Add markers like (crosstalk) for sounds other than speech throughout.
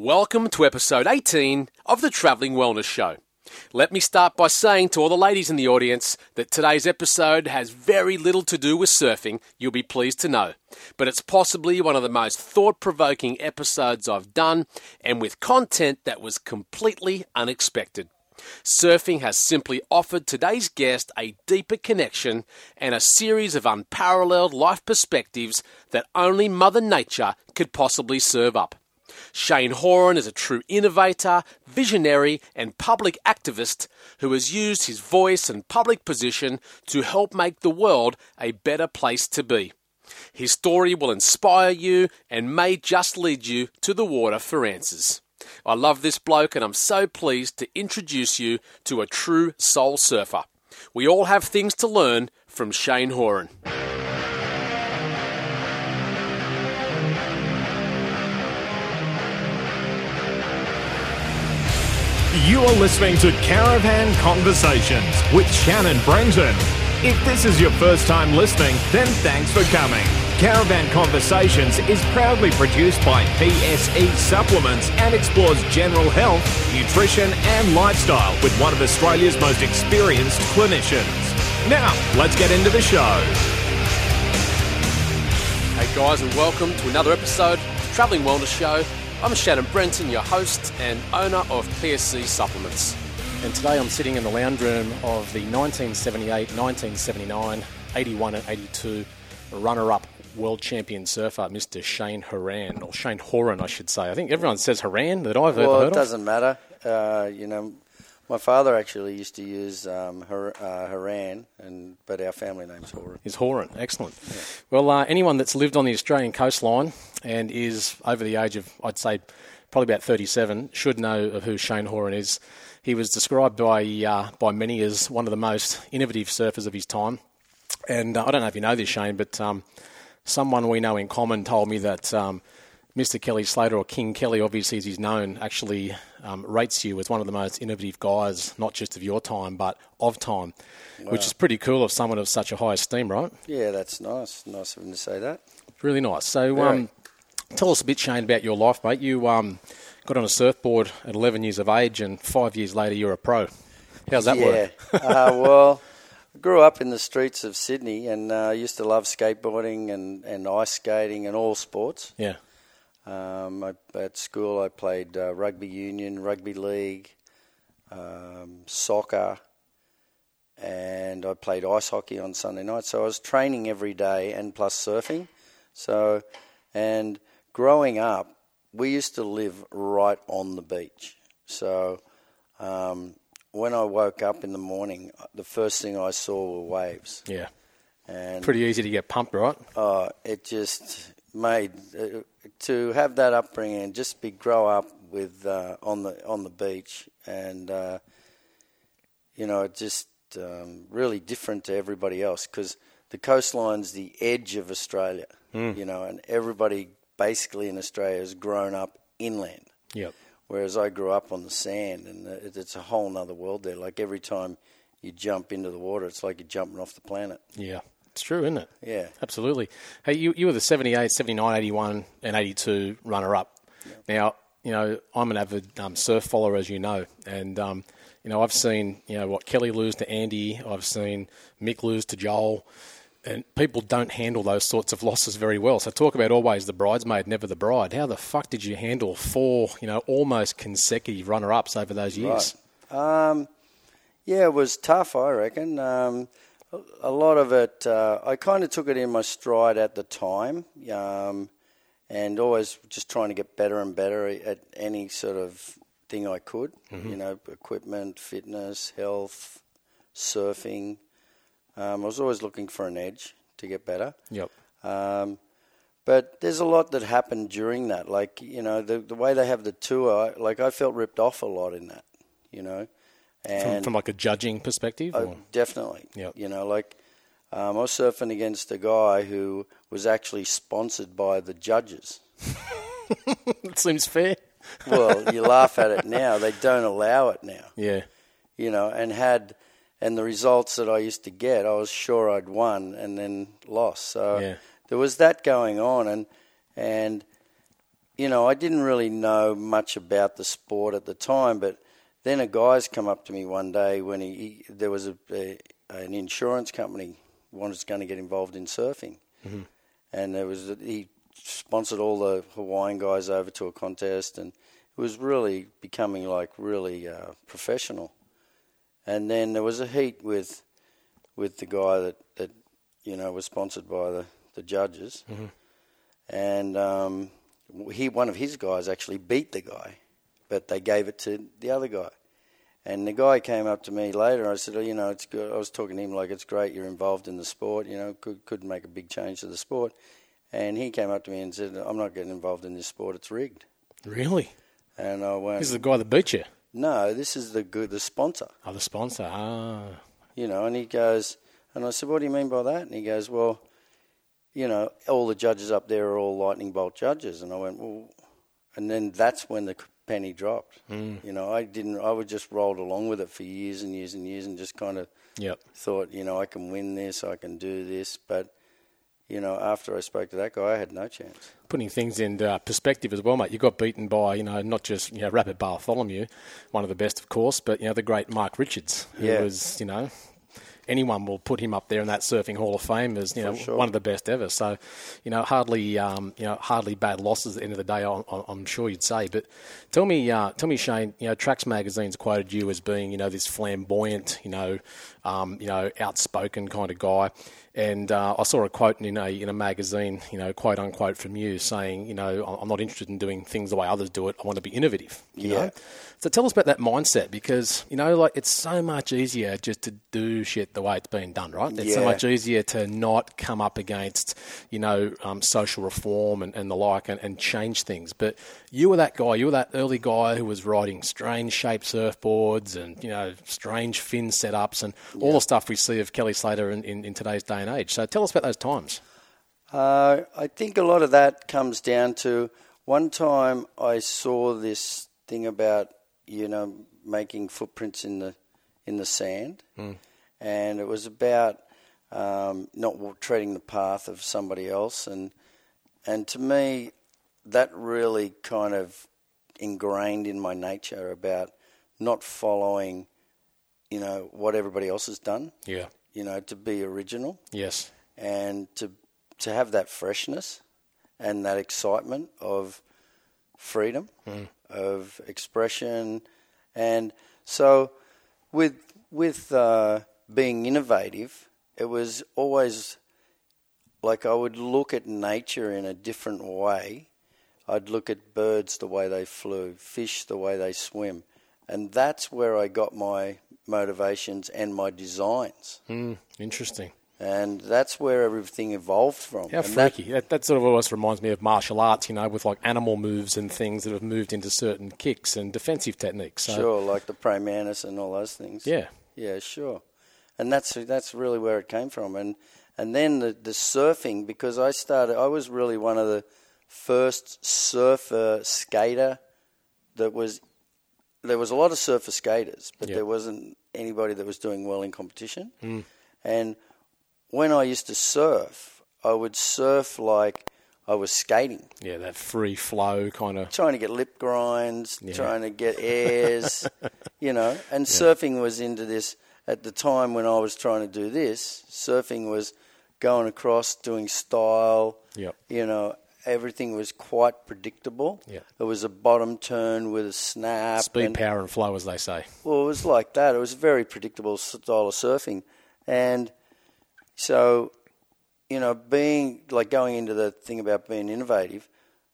Welcome to episode 18 of the Travelling Wellness Show. Let me start by saying to all the ladies in the audience that today's episode has very little to do with surfing, you'll be pleased to know. But it's possibly one of the most thought provoking episodes I've done, and with content that was completely unexpected. Surfing has simply offered today's guest a deeper connection and a series of unparalleled life perspectives that only Mother Nature could possibly serve up. Cheyne Horan is a true innovator, visionary, and public activist who has used his voice and public position to help make the world a better place to be. His story will inspire you and may just lead you to the water for answers. I love this bloke and I'm so pleased to introduce you to a true soul surfer. We all have things to learn from Cheyne Horan. You are listening to Caravan Conversations with Shannon Brenton. If this is your first time listening, then thanks for coming. Caravan Conversations is proudly produced by PSE Supplements and explores general health, nutrition, and lifestyle with one of Australia's most experienced clinicians. Now, let's get into the show. Hey guys, and welcome to another episode of the Travelling Wellness Show. I'm Shannon Brenton, your host and owner of PSC Supplements. And today I'm sitting in the lounge room of the 1978, 1979, 81 and 82 runner-up world champion surfer, Mr. Cheyne Horan, or Cheyne Horan, I should say. I think everyone says Horan that I've well, ever heard of. Well, it doesn't matter. Uh, you know, my father actually used to use um, uh, Haran, and but our family name's Horan. is Horan. Excellent. Well, uh, anyone that's lived on the Australian coastline and is over the age of, I'd say, probably about 37, should know of who Cheyne Horan is. He was described by uh, by many as one of the most innovative surfers of his time. And uh, I don't know if you know this, Shane, but um, someone we know in common told me that um, Mr. Kelly Slater, or King Kelly, obviously as he's known, actually um, rates you as one of the most innovative guys, not just of your time, but of time, which is pretty cool of someone of such a high esteem, right? Yeah, that's nice. Nice of him to say that. Really nice. So, um, tell us a bit, Cheyne, about your life, mate. You um, got on a surfboard at 11 years of age, and five years later, you're a pro. How's that yeah. work? uh, (laughs) well, I grew up in the streets of Sydney, and uh, used to love skateboarding and, and ice skating and all sports. Yeah. Um, I, at school, I played uh, rugby union, rugby league, um, soccer, and I played ice hockey on Sunday night. So I was training every day and plus surfing. So, and growing up, we used to live right on the beach. So, um, when I woke up in the morning, the first thing I saw were waves. Yeah. And Pretty easy to get pumped, right? uh, it just made uh, to have that upbringing and just be grow up with uh, on the on the beach and uh, you know it just um, really different to everybody else because the coastline's the edge of Australia, you know, and everybody basically in Australia has grown up inland. Yep. Whereas I grew up on the sand, and it's a whole other world there. Like every time you jump into the water, it's like you're jumping off the planet. Yeah. It's true, isn't it? Yeah. Absolutely. Hey, you, you were the 78, 79, 81, and 82 runner up. Now, you know, I'm an avid um, surf follower, as you know, and, um, you know, I've seen, you know, what Kelly lose to Andy, I've seen Mick lose to Joel, and people don't handle those sorts of losses very well. So talk about always the bridesmaid, never the bride. How the fuck did you handle four, you know, almost consecutive runner ups over those years? Um, yeah, it was tough, I reckon. Um, a- lot of it, uh, I kind of took it in my stride at the time, um, and always just trying to get better and better at any sort of thing I could. You know, equipment, fitness, health, surfing. Um, I was always looking for an edge to get better. Yep. Um, but there's a lot that happened during that. Like, you know, the, the way they have the tour, like, I felt ripped off a lot in that, you know. From, from like a judging perspective? Oh, definitely. Yep. You know, like, um, I was surfing against a guy who was actually sponsored by the judges. (laughs) it seems fair. Well, (laughs) you laugh at it now. They don't allow it now, Yeah. you know, and had. And the results that I used to get, I was sure I'd won and then lost. So Yeah. there was that going on, and and you know, I didn't really know much about the sport at the time, but then a guy's come up to me one day when he, he there was a, a, an insurance company was going to get involved in surfing, mm-hmm. and there was he sponsored all the Hawaiian guys over to a contest, and it was really becoming like really uh, professional. And then there was a heat with with the guy that, that you know was sponsored by the the judges, mm-hmm. and um, he one of his guys actually beat the guy, but they gave it to the other guy. And the guy came up to me later. I said, oh, you know, it's good. I was talking to him like it's great. You're involved in the sport. You know, could could make a big change to the sport. And he came up to me and said, I'm not getting involved in this sport. It's rigged. Really? And I went. This is the guy that beat you. No, this is the good the sponsor. Oh, the sponsor. Ah. You know, and he goes, and I said, what do you mean by that? And he goes, well, you know, all the judges up there are all lightning bolt judges. And I went, well, and then that's when the penny dropped. Mm. You know, I didn't. I would just rolled along with it for years and years and years, and just kind of yep. thought, you know, I can win this, I can do this. But you know, after I spoke to that guy, I had no chance. Putting things in uh, perspective as well, mate. You got beaten by, you know, not just you know Rabbit Bartholomew, one of the best, of course, but you know the great Mark Richards, who yeah. was, you know, anyone will put him up there in that surfing Hall of Fame as you know sure. one of the best ever. So, you know, hardly um, you know hardly bad losses at the end of the day. I'm, I'm sure you'd say. But tell me, uh, tell me, Cheyne. You know, Tracks magazine's quoted you as being you know this flamboyant, you know, um, you know, outspoken kind of guy. And uh, I saw a quote in a in a magazine, you know, quote unquote from you, saying, you know, I'm not interested in doing things the way others do it. I want to be innovative. You yeah. know. So tell us about that mindset because you know, like it's so much easier just to do shit the way it's been done, right? It's yeah. so much easier to not come up against, you know, um, social reform and, and the like and, and change things. But you were that guy. You were that early guy who was riding strange shaped surfboards and you know strange fin setups and yeah. all the stuff we see of Kelly Slater in, in, in, today's day and age. So tell us about those times. Uh, I think a lot of that comes down to one time I saw this thing about you know making footprints in the in the sand, mm. and it was about um, not treading the path of somebody else, and and to me that really kind of ingrained in my nature about not following, you know, what everybody else has done. Yeah. You know, to be original. Yes. And to to have that freshness and that excitement of freedom, mm. of expression, and so with with uh, being innovative, it was always like I would look at nature in a different way I'd look at birds the way they flew, fish the way they swim. And that's where I got my motivations and my designs. Mm, interesting. And that's where everything evolved from. How and freaky. That, that, that, sort of almost reminds me of martial arts, you know, with like animal moves and things that have moved into certain kicks and defensive techniques. So. Sure, like the praying mantis and all those things. Yeah. Yeah, sure. And that's that's really where it came from. And and then the, the surfing, because I started, I was really one of the first surfer skater that was there was a lot of surfer skaters, but yep. there wasn't anybody that was doing well in competition. Mm. And when I used to surf, I would surf like I was skating. Yeah, that free flow kind of. Trying to get lip grinds, yeah. trying to get airs, (laughs) you know. And yeah. surfing was into this at the time when I was trying to do this. Surfing was going across, doing style, yep. you know, everything was quite predictable. Yeah. It was a bottom turn with a snap. Speed, and, power, and flow, as they say. Well, it was like that. It was a very predictable style of surfing. And so, you know, being like going into the thing about being innovative.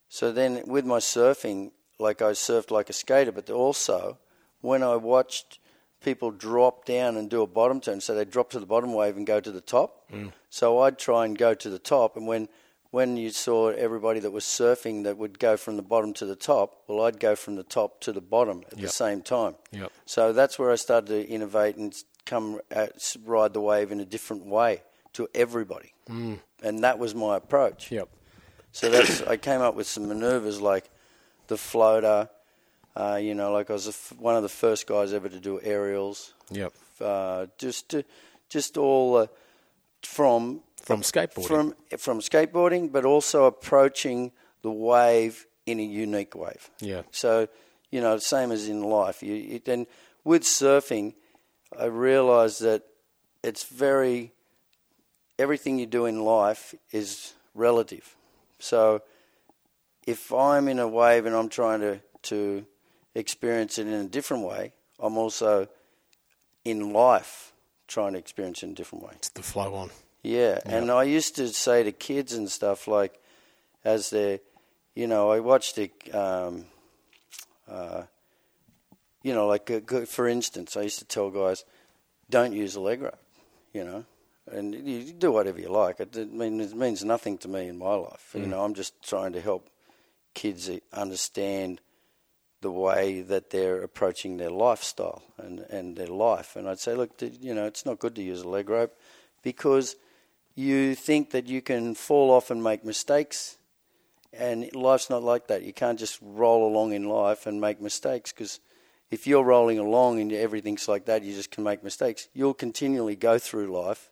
So then with my surfing, like I surfed like a skater, but also when I watched people drop down and do a bottom turn, so they drop to the bottom wave and go to the top. Mm. So I'd try and go to the top, and when when you saw everybody that was surfing that would go from the bottom to the top, well, I'd go from the top to the bottom at yep. the same time. Yep. So that's where I started to innovate and come at, ride the wave in a different way to everybody, mm. and that was my approach. Yep. So that's I came up with some maneuvers like the floater. Uh, you know, like I was one of the first guys ever to do aerials. Yep. Uh, just to, just all uh, from from skateboarding. From from skateboarding, but also approaching the wave in a unique wave. Yeah. So, you know, same as in life. You, you then with surfing, I realised that it's very everything you do in life is relative. So, if I'm in a wave and I'm trying to to experience it in a different way, I'm also in life trying to experience it in a different way. It's the flow on. Yeah, and I used to say to kids and stuff like, as they're, you know, I watched it, um, uh, you know, like uh, for instance, I used to tell guys, don't use a leg rope, you know, and you do whatever you like. It, it, mean, it means nothing to me in my life. You know, I'm just trying to help kids understand the way that they're approaching their lifestyle and, and their life. And I'd say, look, you know, it's not good to use a leg rope because you think that you can fall off and make mistakes. And life's not like that. You can't just roll along in life and make mistakes because if you're rolling along and everything's like that, you just can make mistakes. You'll continually go through life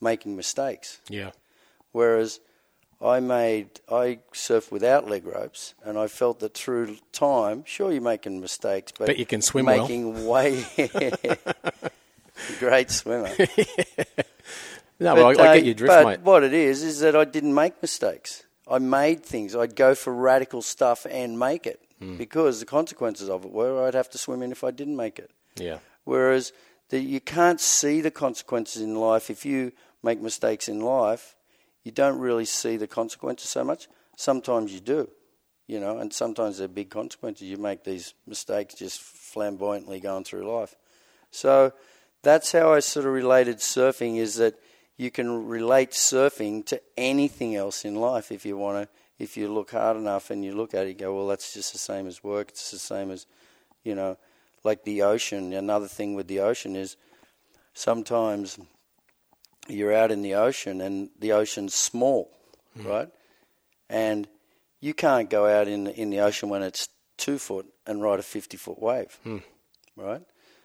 making mistakes. Yeah. Whereas I made I surfed without leg ropes, and I felt that through time, sure you're making mistakes, but, But you can swim well. making way (laughs) great swimmer. (laughs) No, well, I, I uh, get your drift, but mate. what it is is that I didn't make mistakes. I made things. I'd go for radical stuff and make it Hmm. because the consequences of it were I'd have to swim in if I didn't make it. Yeah. Whereas the, you can't see the consequences in life. If you make mistakes in life, you don't really see the consequences so much. Sometimes you do, you know, and sometimes they're big consequences. You make these mistakes just flamboyantly going through life. So that's how I sort of related surfing is that you can relate surfing to anything else in life if you want to. If you look hard enough and you look at it, you go, well, that's just the same as work. It's the same as, you know, like the ocean. Another thing with the ocean is sometimes you're out in the ocean and the ocean's small, hmm. right? And you can't go out in in the ocean when it's two foot and ride a fifty foot wave, hmm. right?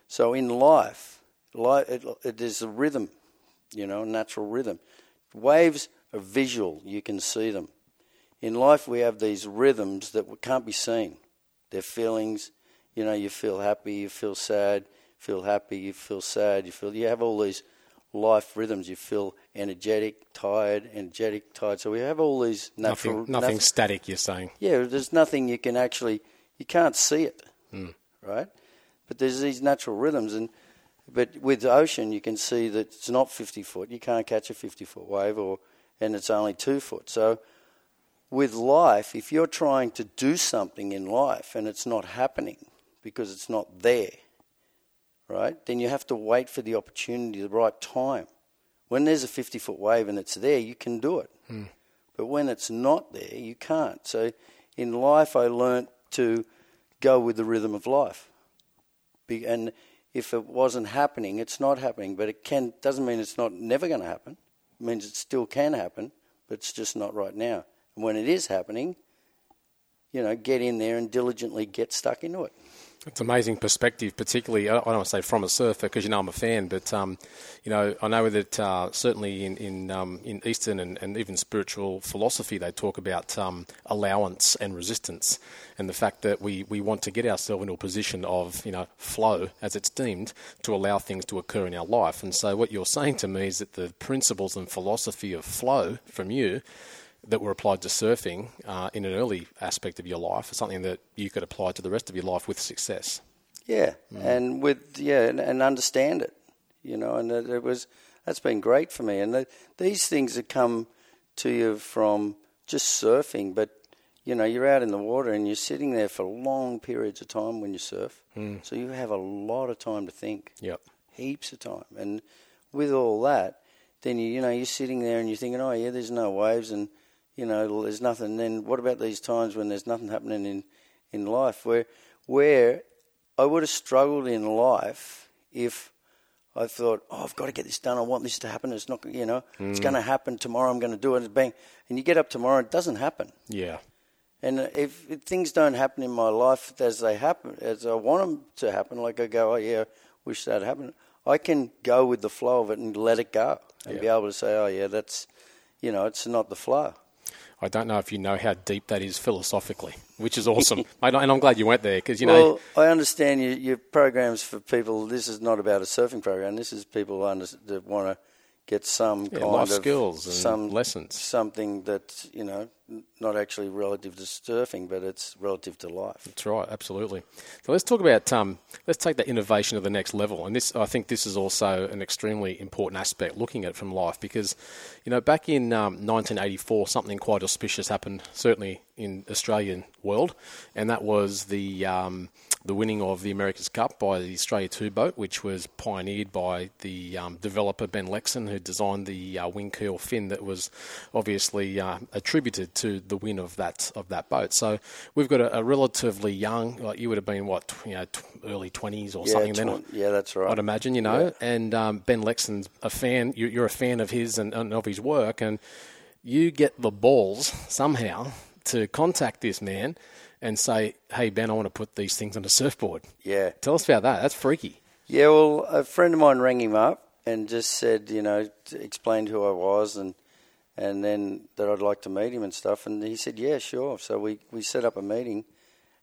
So in life, life it, it is a rhythm, you know, a natural rhythm. Waves are visual; you can see them. In life, we have these rhythms that can't be seen. They're feelings. You know, you feel happy, you feel sad, feel happy, you feel sad, you feel. You have all these life rhythms. You feel energetic, tired, energetic, tired. So we have all these natural. Nothing, nothing static, you're saying. yeah, there's nothing you can actually. You can't see it, hmm. right? But there's these natural rhythms, and but with the ocean, you can see that it's not 50 foot. You can't catch a 50 foot wave, or and it's only two foot. So with life, if you're trying to do something in life and it's not happening because it's not there, right? Then you have to wait for the opportunity, the right time. When there's a 50 foot wave and it's there, you can do it. Hmm. But when it's not there, you can't. So in life, I learnt to go with the rhythm of life. Be- And if it wasn't happening, it's not happening. But it can doesn't mean it's not never going to happen. It means it still can happen, but it's just not right now. And when it is happening, you know, get in there and diligently get stuck into it. It's an amazing perspective, particularly, I don't want to say from a surfer because you know I'm a fan, but um, you know I know that uh, certainly in in, um, in Eastern and, and even spiritual philosophy they talk about um, allowance and resistance, and the fact that we, we want to get ourselves into a position of you know flow as it's deemed to allow things to occur in our life. And so what you're saying to me is that the principles and philosophy of flow from you that were applied to surfing uh, in an early aspect of your life is something that you could apply to the rest of your life with success. Yeah, and with yeah, and, and understand it, you know, and it, it was that's been great for me. And the, these things that come to you from just surfing, but you know, you're out in the water and you're sitting there for long periods of time when you surf, so you have a lot of time to think, Yep. heaps of time, and with all that, then you you know you're sitting there and you're thinking, oh yeah, there's no waves. And you know there's nothing. Then what about these times when there's nothing happening in in life where where I would have struggled in life if I thought, oh, I've got to get this done. I want this to happen. It's not, you know, it's mm. going to happen tomorrow. I'm going to do it. Bang, and you get up tomorrow, it doesn't happen. Yeah. And if, if things don't happen in my life as they happen, as I want them to happen, like I go, oh yeah, wish that happened. I can go with the flow of it and let it go, and be able to say, oh yeah, that's, you know, it's not the flow. I don't know if you know how deep that is philosophically, which is awesome. (laughs) And I'm glad you went there because, you know. Well, I understand you, your programs for people. This is not about a surfing program. This is people under, that want to get some Yeah, kind life of skills and some lessons. something that you know, not actually relative to surfing, but it's relative to life. That's right, absolutely. So let's talk about um, let's take that innovation to the next level, and this I think this is also an extremely important aspect looking at it from life because, you know, back in um, 1984, something quite auspicious happened, certainly in Australian world, and that was the um, the winning of the America's Cup by the Australia Two boat, which was pioneered by the um, developer Ben Lexcen, who designed the uh, wing keel fin that was obviously uh, attributed to the win of that of that boat. So we've got a, a relatively young, like you would have been what you know, t- early twenties or Yeah, something then. yeah, that's right. I'd imagine, you know, and um, Ben Lexcen's a fan. You, you're a fan of his and, and of his work, and you get the balls somehow to contact this man and say, "Hey, Ben, I want to put these things on a surfboard." Yeah. Tell us about that. That's freaky. Yeah, well, a friend of mine rang him up and just said, you know, explained who I was and and then that I'd like to meet him and stuff. And he said, yeah, sure. So we, we set up a meeting,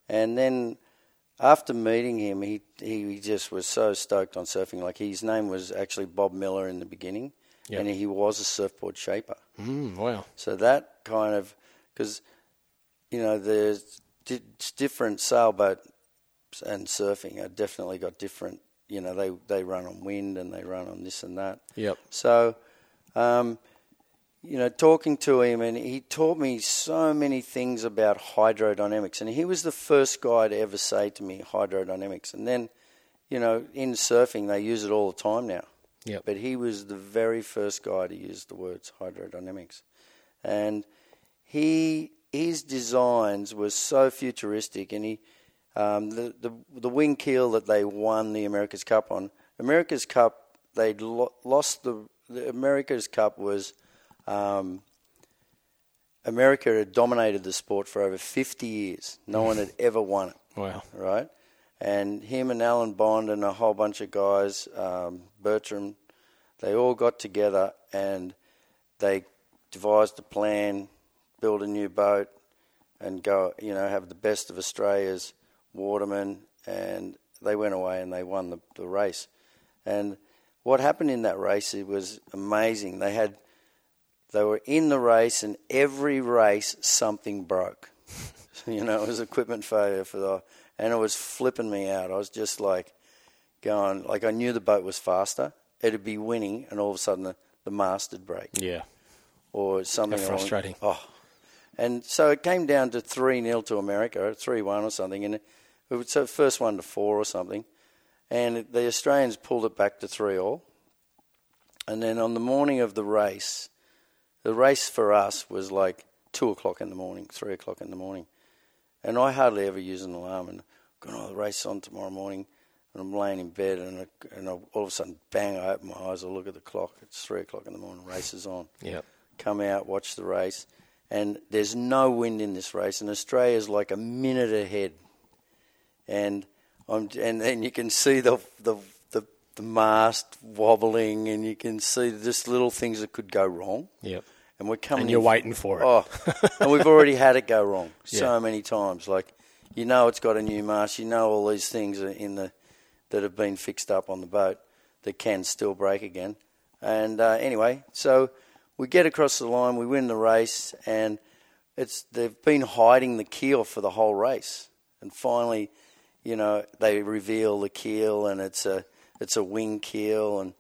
and then after meeting him, he he just was so stoked on surfing. Like his name was actually Bob Miller in the beginning, Yep. and he was a surfboard shaper. Mm, wow. So that kind of because you know there's di- different sailboat and surfing are definitely got different. You know they they run on wind and they run on this and that. Yep. So, um, you know, talking to him, and he taught me so many things about hydrodynamics. And he was the first guy to ever say to me hydrodynamics. And then, you know, in surfing, they use it all the time now. Yep. But he was the very first guy to use the words hydrodynamics. And he his designs were so futuristic, and he um, the, the the wing keel that they won the America's Cup on. America's Cup, they'd lo- lost the, the America's Cup was um, America had dominated the sport for over 50 years. No one had (laughs) ever won it Wow. right? And him and Alan Bond and a whole bunch of guys, um, Bertrand, they all got together and they devised a plan, build a new boat, and go, you know, have the best of Australia's watermen. And they went away and they won the, the race. And what happened in that race, it was amazing. They had, they were in the race, and every race something broke. (laughs) you know, it was equipment failure for the, and it was flipping me out. I was just like going, like I knew the boat was faster. It'd be winning, and all of a sudden the, the mast would break Yeah. or something. How along- frustrating. Oh, and so it came down to three 0 to America, three one or something, and it, was the first one to four or something, and the Australians pulled it back to three all. And then on the morning of the race, the race for us was like two o'clock in the morning, three o'clock in the morning, and I hardly ever use an alarm. And going, oh, the race is on tomorrow morning, and I'm laying in bed, and, I, and I, all of a sudden, bang! I open my eyes, I look at the clock. It's three o'clock in the morning. Race is on Yep. come out, watch the race, and there's no wind in this race, and Australia's like a minute ahead, and I'm, and then you can see the the the, the mast wobbling, and you can see just little things that could go wrong, Yep. and we're coming. And you're in- waiting for it. Oh, and we've already had it go wrong (laughs) so Yeah. many times. Like, you know, it's got a new mast. You know, all these things are in the that have been fixed up on the boat that can still break again. And uh, anyway, so we get across the line, we win the race, and it's they've been hiding the keel for the whole race, and finally, you know, they reveal the keel, and it's a it's a wing keel, and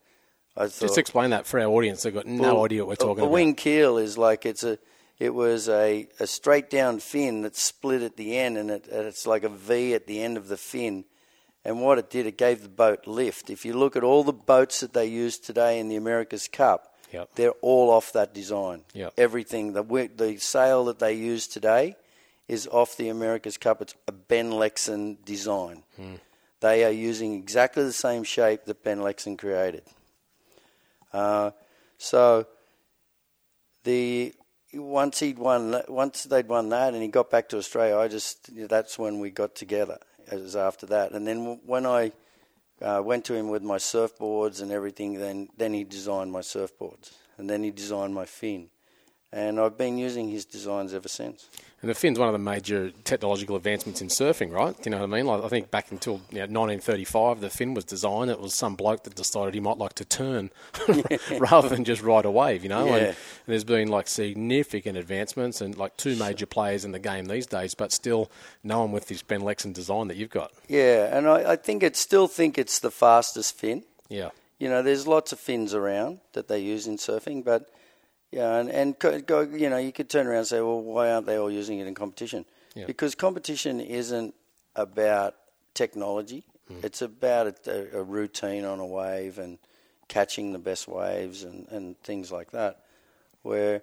I thought Just explain that for our audience. They've got no well, idea what we're talking a, about. A wing keel is like it's a it was a, a straight down fin that split at the end and, it, and it's like a V at the end of the fin. And what it did, it gave the boat lift. If you look at all the boats that they use today in the America's Cup, Yep. they're all off that design. Yep. Everything, the the sail that they use today is off the America's Cup. It's a Ben Lexcen design. Hmm. They are using exactly the same shape that Ben Lexcen created. Uh, so the once he'd won, once they'd won that, and he got back to Australia, I just that's when we got together. It was after that, and then when I uh, went to him with my surfboards and everything, then then he designed my surfboards, and then he designed my fin, and I've been using his designs ever since. And the fin's one of the major technological advancements in surfing, right? Do you know what I mean? Like I think back until you know, 1935, the fin was designed. It was some bloke that decided he might like to turn (laughs) rather than just ride a wave, you know. Yeah. And, and there's been like significant advancements and like two major players in the game these days, but still no one with this Ben Lexcen design that you've got. Yeah, and I, I think it still think it's the fastest fin. Yeah, You know, there's lots of fins around that they use in surfing, but yeah, and and co- go, you know, you could turn around and say, well, why aren't they all using it in competition? Yeah. Because competition isn't about technology; mm. it's about a, a routine on a wave and catching the best waves and, and things like that. Where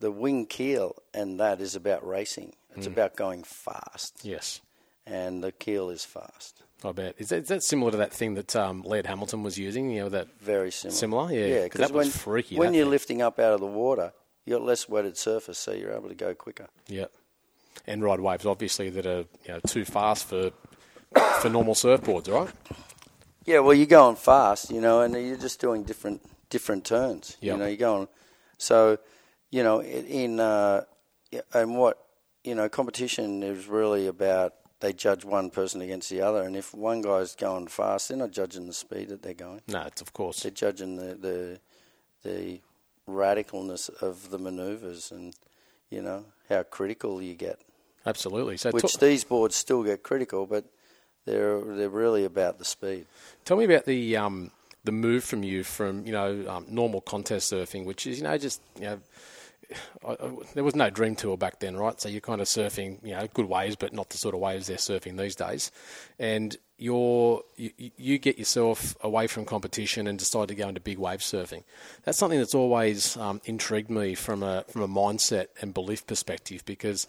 the wing keel and that is about racing; it's mm. about going fast, yes. and the keel is fast. I bet. Is that, is that similar to that thing that um, Laird Hamilton was using? You know that Very similar. Similar? Yeah, Yeah, 'cause because that was when, freaky, when you're thing. lifting up out of the water, you've got less wetted surface, so you're able to go quicker. Yep. And ride waves, obviously, that are you know, too fast for (coughs) for normal surfboards, right? Yeah, well, you're going fast, you know, and you're just doing different different turns. Yep. You know, you're going. So, you know, in uh, yeah, and what you know, competition is really about they judge one person against the other, and if one guy's going fast, they're not judging the speed that they're going. No, it's of course. They're judging the the, the radicalness of the manoeuvres and you know how critical you get. Absolutely. So, which ta- these boards still get critical, but they're they're really about the speed. tell me about the um, the move from you from you know um, normal contest surfing, which is you know just you know. I, there was no dream tour back then, right? So you're kind of surfing, you know, good waves, but not the sort of waves they're surfing these days. And you're, you, you get yourself away from competition and decide to go into big wave surfing. That's something that's always um, intrigued me from a from a mindset and belief perspective because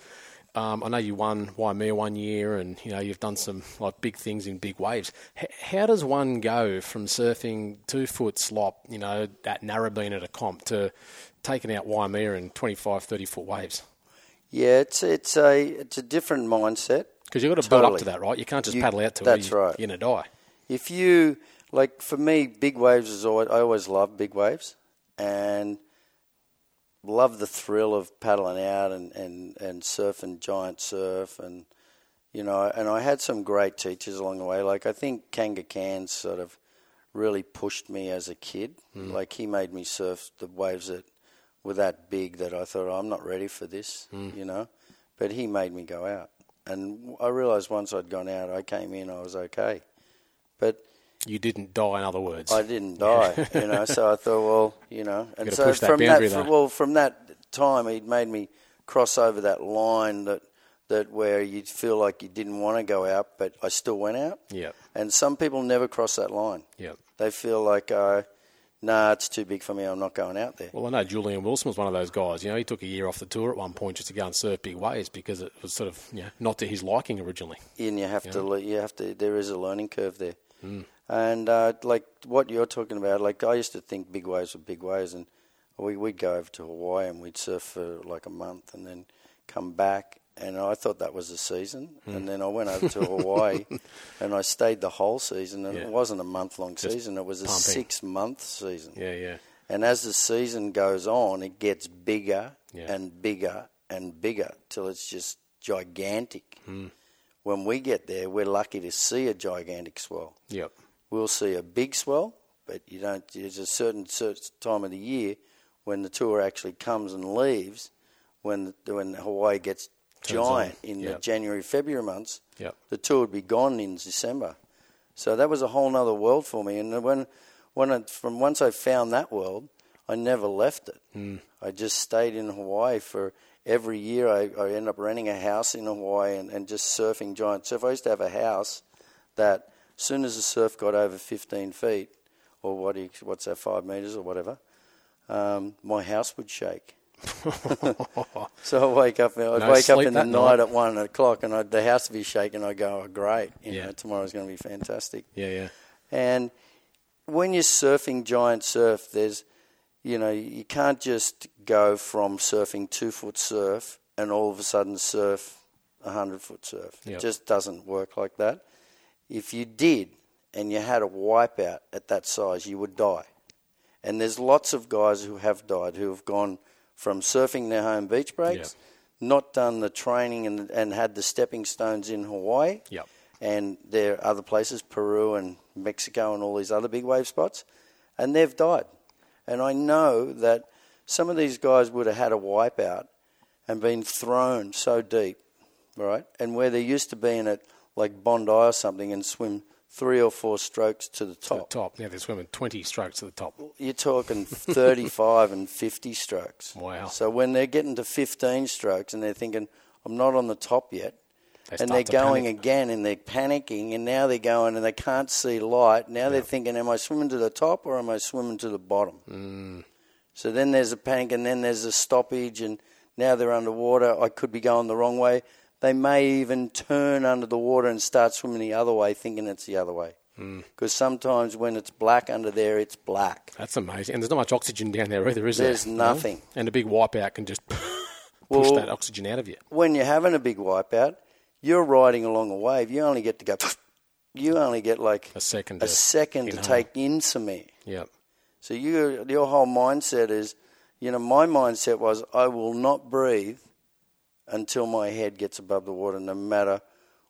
um, I know you won Waimea one year, and you know you've done some like big things in big waves. H- how does one go from surfing two foot slop, you know, at Narrabeen at a comp, to taking out Waimea in 25, 30 foot waves? Yeah, it's it's a it's a different mindset. Because you've got to build up to that, right? You can't just You- paddle out to that's. You- right. You're gonna die. If you like, for me, big waves is always I always love big waves, and love the thrill of paddling out and and and surfing giant surf and you know and I had some great teachers along the way. Like I think Kanga Cairns sort of really pushed me as a kid. Hmm. Like he made me surf the waves that were that big that I thought I'm not ready for this, you know. But he made me go out, and I realised once I'd gone out, I came in, I was okay. But You didn't die, in other words. I didn't die, (laughs) you know. So I thought, well, you know, and so that from that, though. well, from that time, he'd made me cross over that line that that where you'd feel like you didn't want to go out, but I still went out. Yep. And some people never cross that line. Yep. They feel like, uh, nah, it's too big for me. I'm not going out there. Well, I know Julian Wilson was one of those guys. You know, he took a year off the tour at one point just to go and surf big waves because it was sort of you know, not to his liking originally. and you have to le- you have to there is a learning curve there Mm. and uh, like what you're talking about like i used to think big waves were big waves and we, we'd go over to hawaii and we'd surf for like a month and then come back and i thought that was a season Mm. and then i went over to hawaii (laughs) and i stayed the whole season and Yeah. it wasn't a month long Just season it was a pumping. six month season Yeah, yeah. and as the season goes on, it gets bigger Yeah. and bigger and bigger till it's just gigantic. Hmm. When we get there, we're lucky to see a gigantic swell. Yep. We'll see a big swell, but you don't. There's a certain, certain time of the year when the tour actually comes and leaves. When when Hawaii gets giant on. in Yep. the January February months, Yep. the tour would be gone in December. So that was a whole other world for me. And when, when I, from once I found that world, I never left it. Mm. I just stayed in Hawaii for every year. I, I ended up renting a house in Hawaii and, and just surfing giant surf. I used to have a house that, as soon as the surf got over 15 feet, or what you, what's that, five meters or whatever, um, my house would shake. (laughs) so I wake up. I'd No wake up in the night night. at one o'clock, and I'd, the house would be shaking. I go, oh, great! You Yeah. know, tomorrow's going to be fantastic. Yeah, yeah. And when you're surfing giant surf, there's, you know, you can't just go from surfing two foot surf and all of a sudden surf a hundred foot surf. Yep. It just doesn't work like that. If you did and you had a wipeout at that size, you would die. And there's lots of guys who have died who have gone from surfing their home beach breaks, not done the training and, and had the stepping stones in Hawaii. Yep. And there are other places, Peru and Mexico and all these other big wave spots, and they've died. And I know that some of these guys would have had a wipeout and been thrown so deep, right? And where they're used to being at like Bondi or something and swim three or four strokes to the To the top. top. Yeah, they're swimming 20 strokes to the top. You're talking 35 and 50 strokes. Wow. So when they're getting to 15 strokes and they're thinking, I'm not on the top yet, They and they're going panic. again and they're panicking and now they're going and they can't see light. Now they're thinking, am I swimming to the top or am I swimming to the bottom? Mm. So then there's a panic and then there's a stoppage and now they're underwater. I could be going the wrong way. They may even turn under the water and start swimming the other way, thinking it's the other way. Mm. Because sometimes when it's black under there, it's black. That's amazing. And there's not much oxygen down there either, is there? There's You know? nothing. And a big wipeout can just (laughs) push Well- that oxygen out of you. when you're having a big wipeout, you're riding along a wave. You only get to go. (sniffs) You only get like A second. a to second to take in some air. Yeah. So you, your whole mindset is, you know, my mindset was I will not breathe until my head gets above the water, no matter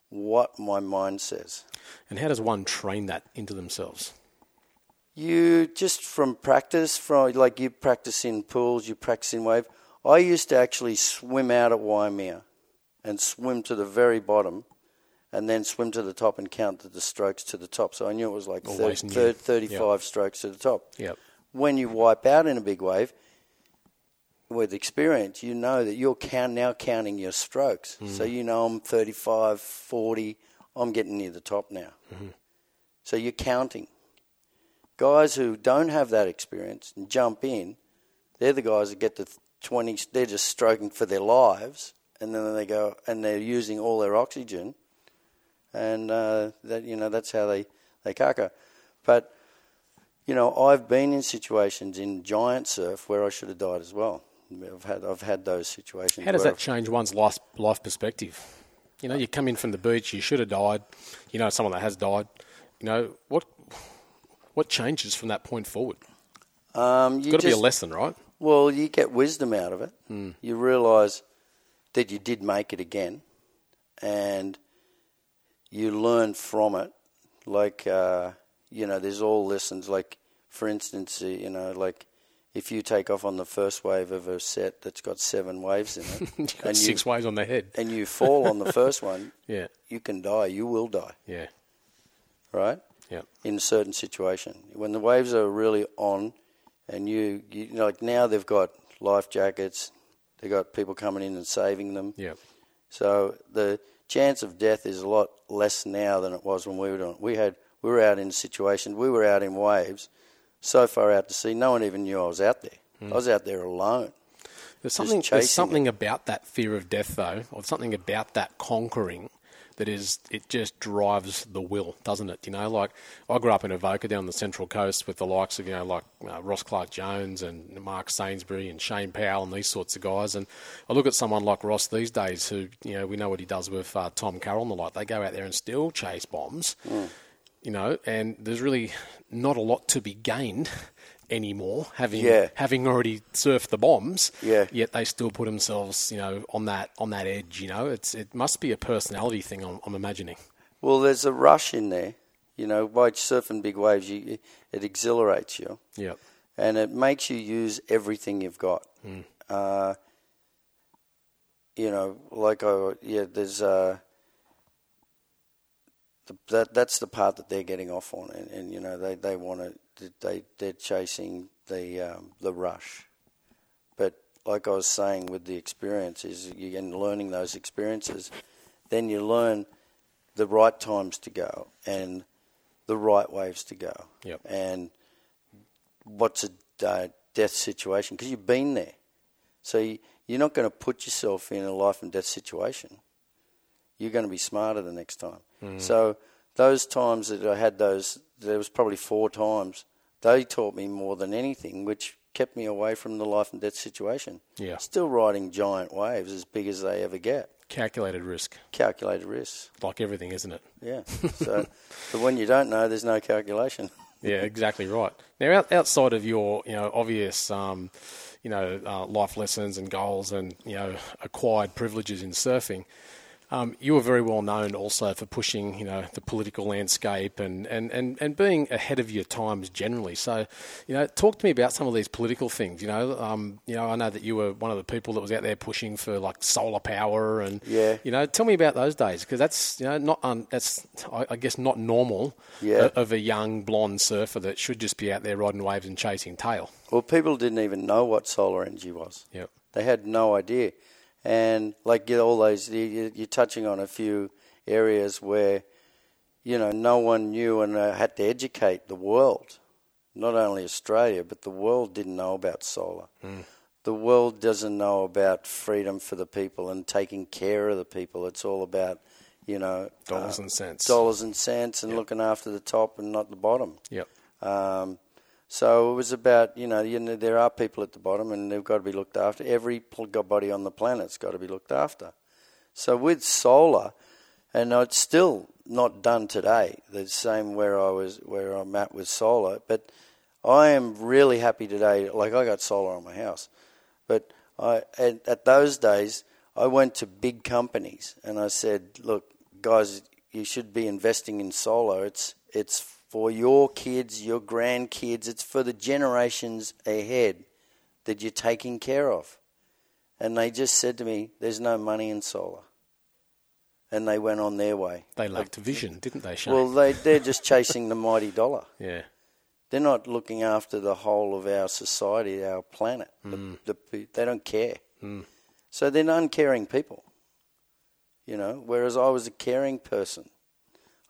what my mind says. And how does one train that into themselves? You just from practice, from like you practice in pools, you practice in wave. I used to actually swim out at Waimea and swim to the very bottom and then swim to the top and count the, the strokes to the top. So I knew it was like thir- Always knew. thir- 35 strokes to the top. Yep. When you wipe out in a big wave, with experience, you know that you're count, now counting your strokes. So you know I'm 35, 40, I'm getting near the top now. So you're counting. Guys who don't have that experience and jump in, they're the guys that get the 20, they're just stroking for their lives, and then they go, and they're using all their oxygen, and uh, that, you know, that's how they, they caca. But, you know, I've been in situations in giant surf where I should have died as well. I've had, I've had those situations. How does that change one's life, life perspective? You know, you come in from the beach, you should have died. You know, someone that has died. You know, what what changes from that point forward? um, you Got to be a lesson, right? Well, you get wisdom out of it. You realise that you did make it again, and you learn from it. Like uh, you know, there's all lessons. Like for instance, uh, you know, like if you take off on the first wave of a set that's got seven waves in it, (laughs) and six you waves on the head. and you fall on the (laughs) first one, Yeah, you can die. You will die, yeah, right? yeah. in a certain situation. When the waves are really on, and you, you know, like now they've got life jackets, they've got people coming in and saving them. Yeah. So the chance of death is a lot less now than it was when we were doing. it. We had we were out in situations. We were out in waves, so far out to sea. No one even knew I was out there. I was out there alone. There's something. chasing There's something about that fear of death, though, or something about that conquering that is. It just drives the will, doesn't it? You know, like I grew up in Avoca down the Central Coast with the likes of you know like uh, Ross Clarke-Jones and Mark Sainsbury and Shane Powell and these sorts of guys. And I look at someone like Ross these days, who you know we know what he does with uh, Tom Carroll and the like. They go out there and still chase bombs. You know, and there's really not a lot to be gained (laughs) anymore, having Yeah. having already surfed the bombs Yeah. yet they still put themselves, you know, on that on that edge. You know, it's it must be a personality thing. I'm, I'm imagining. Well, there's a rush in there. You know, by surfing big waves, you, it exhilarates you. Yeah, and it makes you use everything you've got. Uh, you know, like I, yeah, there's uh, the, that that's the part that they're getting off on, and, and you know they they want to they they're chasing the um, the rush, but like I was saying with the experiences, you and learning those experiences, then you learn the right times to go and the right waves to go, Yep. and what's a uh, death situation because you've been there. So you, you're not going to put yourself in a life and death situation. You're going to be smarter the next time. So those times that I had those, there was probably four times. They taught me more than anything, which kept me away from the life and death situation. Yeah. Still riding giant waves as big as they ever get. calculated risk, Calculated risk. like everything, isn't it? Yeah. (laughs) So, but when you don't know, there's no calculation. (laughs) Yeah, exactly right. Now, out, outside of your, you know, obvious, um, you know, uh, life lessons and goals and you know, acquired privileges in surfing, um, you were very well known also for pushing, you know, the political landscape and, and, and, and being ahead of your times generally. So, you know, talk to me about some of these political things. You know, um, you know, I know that you were one of the people that was out there pushing for like solar power and, Yeah. you know, tell me about those days because that's, you know, not un, that's I, I guess not normal Yeah. of a young blonde surfer that should just be out there riding waves and chasing tail. Well, people didn't even know what solar energy was. Yep. They had no idea. And like you all those, you- you- you're touching on a few areas where, you know, no one knew and uh, had to educate the world. Not only Australia, but the world didn't know about solar. The world doesn't know about freedom for the people and taking care of the people. It's all about, you know, Dollars uh, and cents. dollars and cents and looking after the top and not the bottom. Yep. Um, so it was about you know, you know there are people at the bottom and they've got to be looked after. Every body on the planet's got to be looked after. So with solar, and it's still not done today. The same where I was where I'm at with solar, but I am really happy today. Like I got solar on my house, but I at, at those days I went to big companies and I said, look, guys, you should be investing in solar. It's it's for your kids, your grandkids. It's for the generations ahead that you're taking care of. And they just said to me, "There's no money in solar," and they went on their way. They lacked vision, didn't they, Cheyne? Well, they they're just chasing the mighty dollar. (laughs) yeah. They're not looking after the whole of our society, our planet. Hmm. The, the, they don't care. So they're uncaring people. You know, whereas I was a caring person.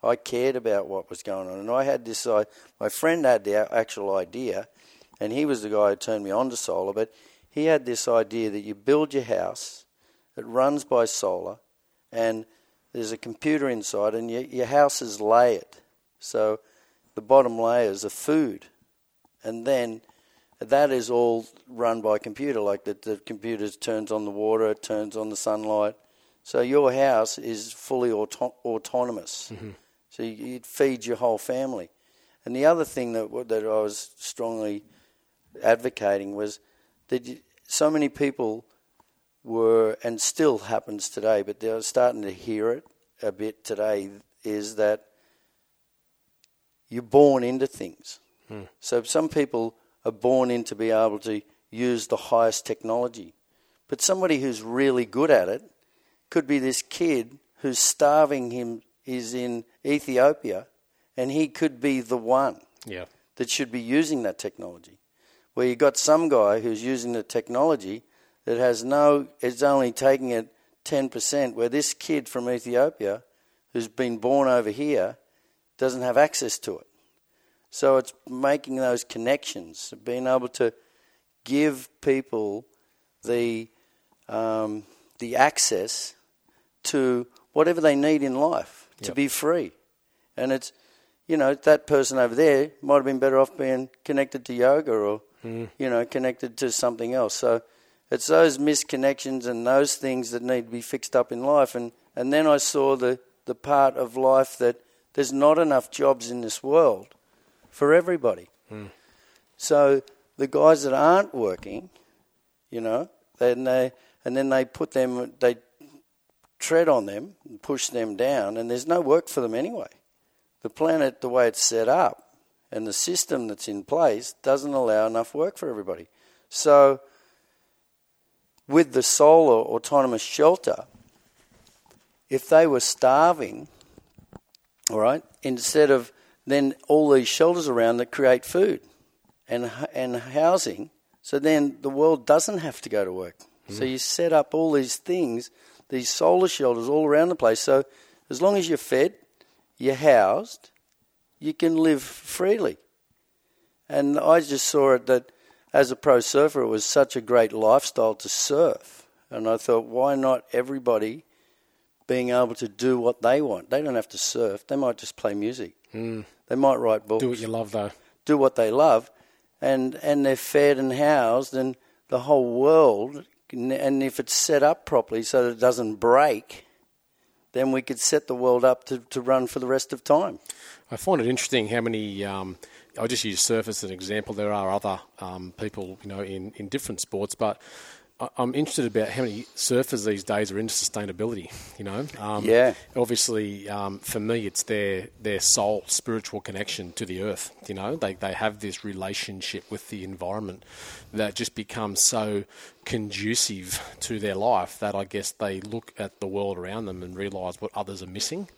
I cared about what was going on, and I had this. I, my friend had the actual idea, and he was the guy who turned me on to solar. But he had this idea that you build your house, it runs by solar, and there's a computer inside, and your, your house is layered. So the bottom layers are food, and then that is all run by computer. Like the, the computer turns on the water, it turns on the sunlight. So your house is fully auto- autonomous. Mm-hmm. So you, it feeds your whole family. And the other thing that that I was strongly advocating was that you, so many people were, and still happens today, but they're starting to hear it a bit today, is that you're born into things. Hmm. So some people are born in to be able to use the highest technology. But somebody who's really good at it could be this kid who's starving him is in Ethiopia and he could be the one Yeah. that should be using that technology. Where you've got some guy who's using the technology that has no, is only taking it 10%, where this kid from Ethiopia who's been born over here doesn't have access to it. So it's making those connections, being able to give people the, um, the access to whatever they need in life to Yep. be free. And it's, you know, that person over there might have been better off being connected to yoga or, hmm. you know, connected to something else. So it's those misconnections and those things that need to be fixed up in life. And, and then I saw the, the part of life that there's not enough jobs in this world for everybody. Hmm. So the guys that aren't working, you know, then they, and then they put them, they tread on them and push them down, and there's no work for them anyway. The planet, the way it's set up, and the system that's in place doesn't allow enough work for everybody. So, with the solar autonomous shelter, if they were starving, all right, instead of then all these shelters around that create food and and housing, so then the world doesn't have to go to work. So mm. you set up all these things, these solar shelters all around the place. So as long as you're fed, you're housed, you can live freely. And I just saw it that as a pro surfer, it was such a great lifestyle to surf. And I thought, why not everybody being able to do what they want? They don't have to surf, they might just play music. Mm. They might write books Do what you love, though. do what they love, and and they're fed and housed, and the whole world. And if it's set up properly so that it doesn't break, then we could set the world up to, to run for the rest of time. I find it interesting how many. Um, I'll just use surf as an example. There are other um, people, you know, in, in different sports, but I'm interested about how many surfers these days are into sustainability. You know, um, yeah. Obviously, um, for me, it's their their soul, spiritual connection to the earth. You know, they they have this relationship with the environment that just becomes so conducive to their life that I guess they look at the world around them and realise what others are missing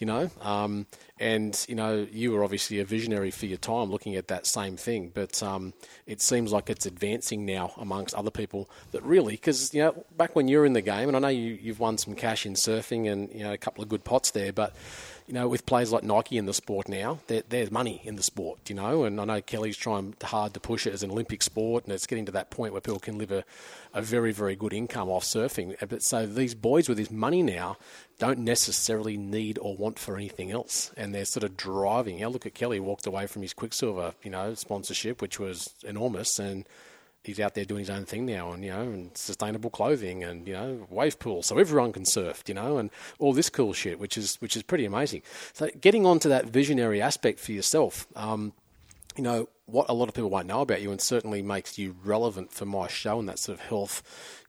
you know. Um, and you know, you were obviously a visionary for your time, looking at that same thing. But um, it seems like it's advancing now amongst other people. That really, because you know, back when you were in the game, and I know you, you've won some cash in surfing and you know a couple of good pots there, but you know, with players like Nike in the sport now, there's money in the sport, you know, and I know Kelly's trying hard to push it as an Olympic sport, and it's getting to that point where people can live a, a very, very good income off surfing. Uh, but so these boys with this money now don't necessarily need or want for anything else, and they're sort of driving. Know, look at Kelly walked away from his Quiksilver, you know, sponsorship, which was enormous, and he's out there doing his own thing now, and you know, and sustainable clothing, and you know, wave pool, so everyone can surf, you know, and all this cool shit, which is which is pretty amazing. So getting onto that visionary aspect for yourself, um, you know, what a lot of people won't know about you, and certainly makes you relevant for my show and that sort of health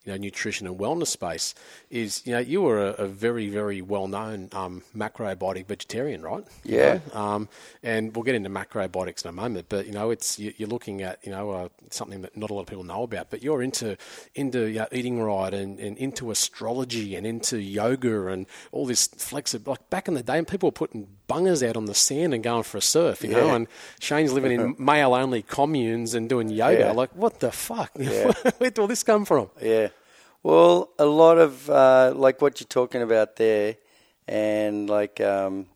you know, nutrition and wellness space is, you know, you were a, a very, very well-known um, macrobiotic vegetarian, right? Yeah. You know? um, and we'll get into macrobiotics in a moment, but you know, it's you, are looking at you know uh, something that not a lot of people know about, but you're into into you know, eating right and, and into astrology and into yoga and all this flexible. Like back in the day, people were putting bungers out on the sand and going for a surf, you yeah. know. And Cheyne's living in (laughs) male-only communes and doing yoga. Yeah. Like, what the fuck? Yeah. (laughs) Where did all this come from? Yeah. Well, a lot of uh, like what you're talking about there, and like um,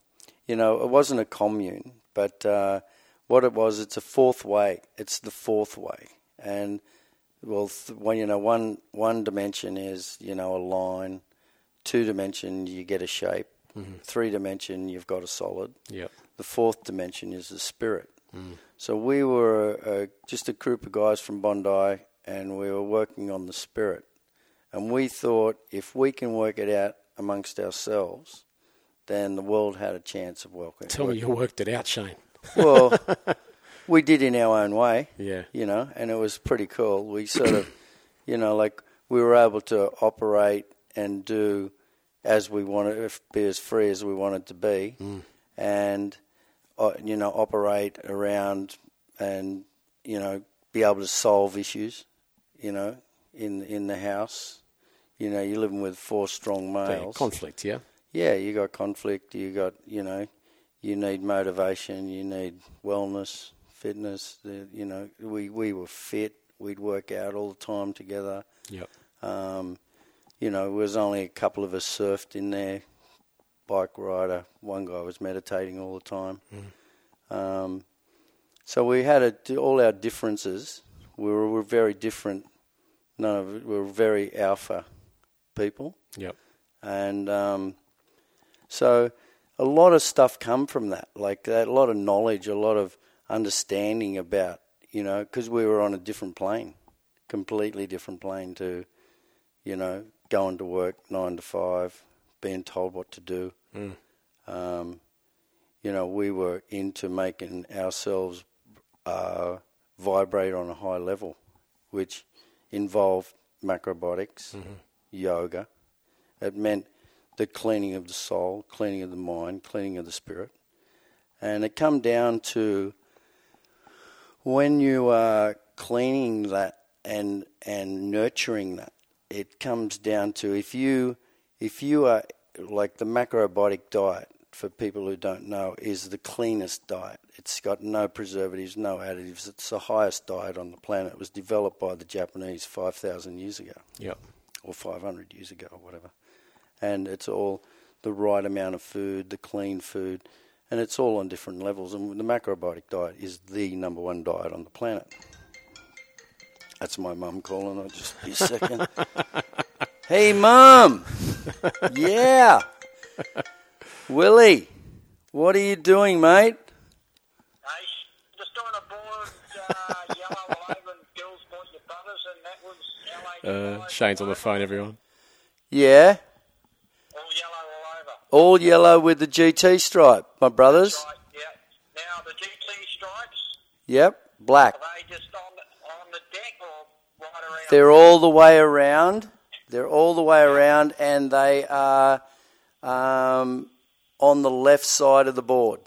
you know, it wasn't a commune, but uh, what it was, it's a fourth way. It's the fourth way, and well, th- when you know, one one dimension is you know a line, two dimension you get a shape, mm-hmm. three dimension you've got a solid. Yeah. The fourth dimension is the spirit. Mm. So we were just a group of guys from Bondi, and we were working on the spirit and we thought if we can work it out amongst ourselves, then the world had a chance of welcoming. Tell me you worked it out, Cheyne. well, (laughs) we did in our own way. Yeah. You know, and it was pretty cool. We sort of, (coughs) you know, like we were able to operate and do as we wanted, be as free as we wanted to be, mm. and uh, you know, operate around and you know, be able to solve issues, you know, in in the house you know, you're living with four strong males. conflict, yeah. Yeah, you got conflict. You got, you know, you need motivation. You need wellness, fitness. You know, we we were fit. We'd work out all the time together. Yep. Um, you know, there was only a couple of us surfed in there. Bike rider. One guy was meditating all the time. Mm. Um, so we had a, all our differences. We were, were very different. None of we were very alpha people. Yep. And um, so a lot of stuff come from that, like that, a lot of knowledge, a lot of understanding about, you know, because we were on a different plane, completely different plane to, you know, going to work nine to five, being told what to do. Mm. Um, you know, we were into making ourselves uh, vibrate on a high level, which involved macrobiotics, mm-hmm yoga. It meant the cleaning of the soul, cleaning of the mind, cleaning of the spirit. And it come down to when you are cleaning that and and nurturing that, it comes down to if you if you are like the macrobiotic diet for people who don't know is the cleanest diet. It's got no preservatives, no additives. It's the highest diet on the planet. It was developed by the Japanese 5,000 years ago. Yep or 500 years ago or whatever. And it's all the right amount of food, the clean food, and it's all on different levels. And the macrobiotic diet is the number one diet on the planet. That's my mum calling. I'll just be a second. (laughs) hey, mum. Yeah. Willie, what are you doing, mate? Hey, just doing a board, uh, yellow (laughs) over Girls Point Your Brothers, and that was uh, Cheyne's on the phone, everyone. Yeah. All yellow all over. All yellow with the GT stripe, my brothers. Right, yeah. Now the GT stripes, Yep, black. are they just on the, on the deck or right around? They're all the way around. They're all the way around, and they are um, on the left side of the board.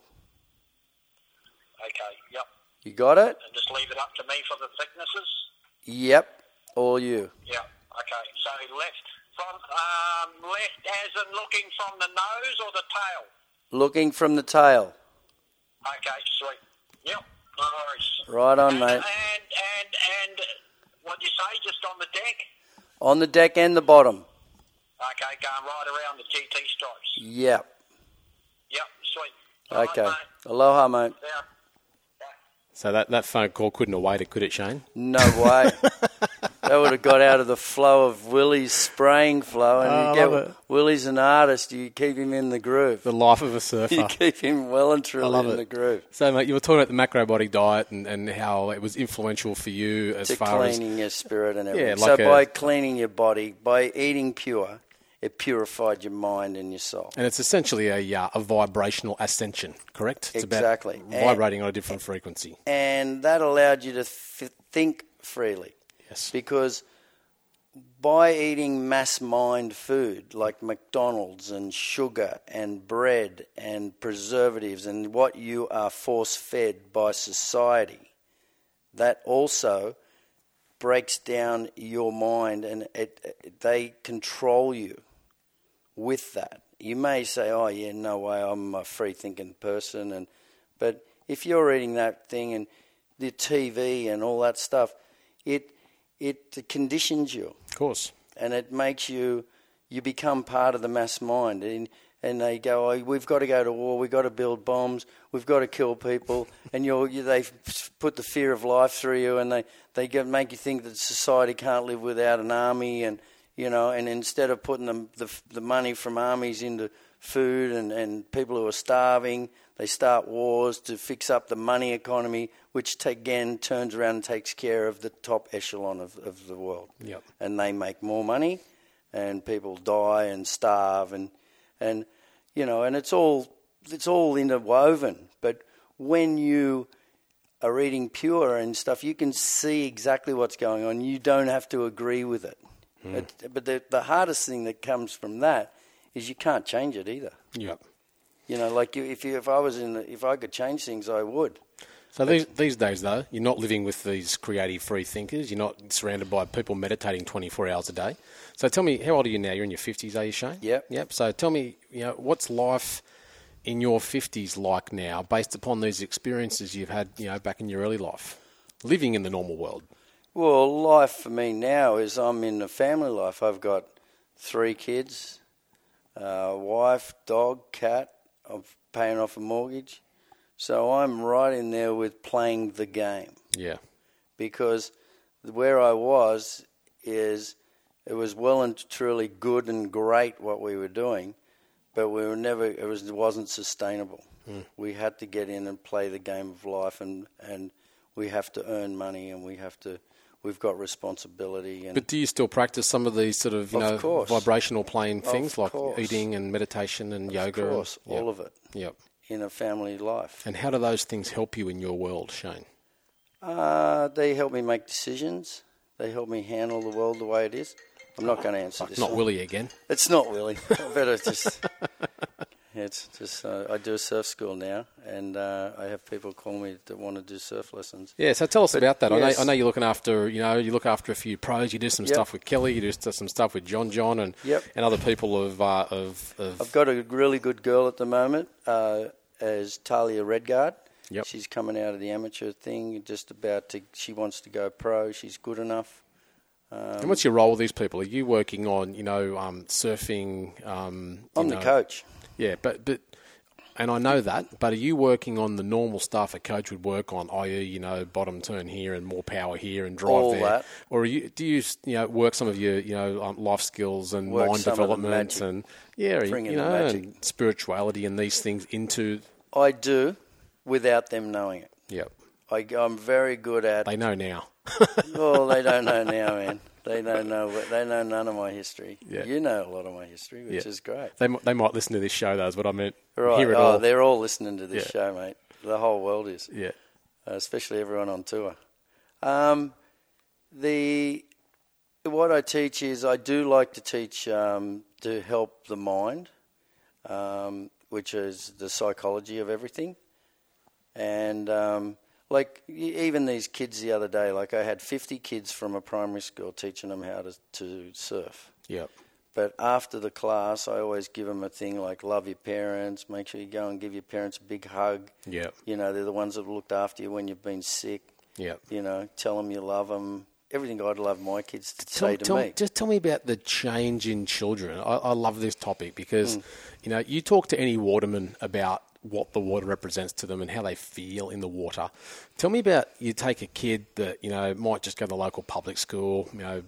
Okay, yep. You got it? And just leave it up to me for the thicknesses? Yep, all you. Yeah. Okay. So left from um, left as in looking from the nose or the tail? Looking from the tail. Okay, sweet. Yep. No worries. Right on, and, mate. And and and what you say? Just on the deck? On the deck and the bottom. Okay, going right around the GT stripes. Yep. Yep. Sweet. All right, Okay. mate. Aloha, mate. Yeah. So that, that phone call couldn't have waited, could it, Cheyne? No way. that would have got out of the flow of Willie's spraying flow, and Oh, you get love it. Willie's an artist. You keep him in the groove. The life of a surfer. You keep him well and truly love in it. the groove. So, mate, you were talking about the macrobiotic diet and, and how it was influential for you as to far as cleaning your spirit and everything. Yeah, like so a- by cleaning your body, by eating pure, it purified your mind and your soul. And it's essentially a, uh, a vibrational ascension, correct? It's Exactly. about vibrating on a different frequency. And that allowed you to th- think freely Yes. because by eating mass mind food like McDonald's and sugar and bread and preservatives and what you are force fed by society, that also breaks down your mind and it, it, they control you with that. You may say, "Oh yeah, no way, I'm a free thinking person," and but if you're eating that thing and the TV and all that stuff, it it conditions you Of course. and it makes you you become part of the mass mind and and they go oh, we've got to go to war we've got to build bombs we've got to kill people (laughs) and you're, you they put the fear of life through you and they they make you think that society can't live without an army and you know and instead of putting the the, the money from armies into food and, and people who are starving they start wars to fix up the money economy which again turns around and takes care of the top echelon of, of the world Yep. and they make more money, and people die and starve, and and you know, and it's all it's all interwoven. But when you are eating pure and stuff, you can see exactly what's going on. You don't have to agree with it. Hmm. It- but the the hardest thing that comes from that is you can't change it either. Yep. You know, like you, if you, if I was in, the, if I could change things, I would. So these, these days, though, you're not living with these creative free thinkers. You're not surrounded by people meditating 24 hours a day. So tell me, how old are you now? You're in your 50s, are you, Cheyne? Yep. Yep. So tell me, you know, what's life in your 50s like now, based upon these experiences you've had, you know, back in your early life, living in the normal world? Well, life for me now is I'm in a family life. I've got three kids, uh, wife, dog, cat. I'm paying off a mortgage. So I'm right in there with playing the game Yeah. because where I was is it was well and truly good and great what we were doing, but we were never it was it wasn't sustainable. We had to get in and play the game of life, and and we have to earn money, and we have to we've got responsibility and But do you still practice some of these sort of, you Of know, course. vibrational plane things Of like course. eating and meditation and yoga? of course and, all of it Yep. in a family life. And how do those things help you in your world, Cheyne? Uh, they help me make decisions. They help me handle the world the way it is. I'm not going to answer this. Not one. Willie again. It's not Willie. I better just. (laughs) It's just uh, I do a surf school now, and uh, I have people call me that want to do surf lessons. Yeah, so tell us But about that. I, know. I know you're looking after, you know, you look after a few pros. You do some Yep. stuff with Kelly. You do some stuff with John John and Yep. and other people of uh, of, of I've got a really good girl at the moment, uh, as Talia Redguard. Yep. She's coming out of the amateur thing, just about to. She wants to go pro. She's good enough. and what's your role with these people? Are you working on, you know, um, surfing? Um, you I'm the know- coach. Yeah, but but and I know that. But are you working on the normal stuff a coach would work on, i.e., you know, bottom turn here and more power here and drive All there, that. or are you, do you you know work some of your you know um, life skills and Work mind some of the development and yeah, Bring you know, magic. and spirituality and these things into I do, without them knowing it. Yep. I, I'm very good at. They know now. (laughs) Oh, they don't know now, man. They don't know. They know none of my history. Yeah. You know a lot of my history, which Yeah. is great. They, they might listen to this show, though, is what I meant. Right? Hear it oh, all. they're all listening to this Yeah. show, mate. The whole world is, Yeah. uh, especially everyone on tour. Um, the what I teach is I do like to teach um, to help the mind, um, which is the psychology of everything, and um, like even these kids the other day, like I had fifty kids from a primary school teaching them how to to surf. Yep. But after the class, I always give them a thing like love your parents, make sure you go and give your parents a big hug. Yep. You know, they're the ones that looked after you when you've been sick. Yep. You know, tell them you love them. Everything I'd love my kids to Tell, say to tell- me. Just tell me about the change in children. I, I love this topic because, Hmm. you know, you talk to any waterman about what the water represents to them and how they feel in the water. Tell me about you take a kid that, you know, might just go to the local public school, you know,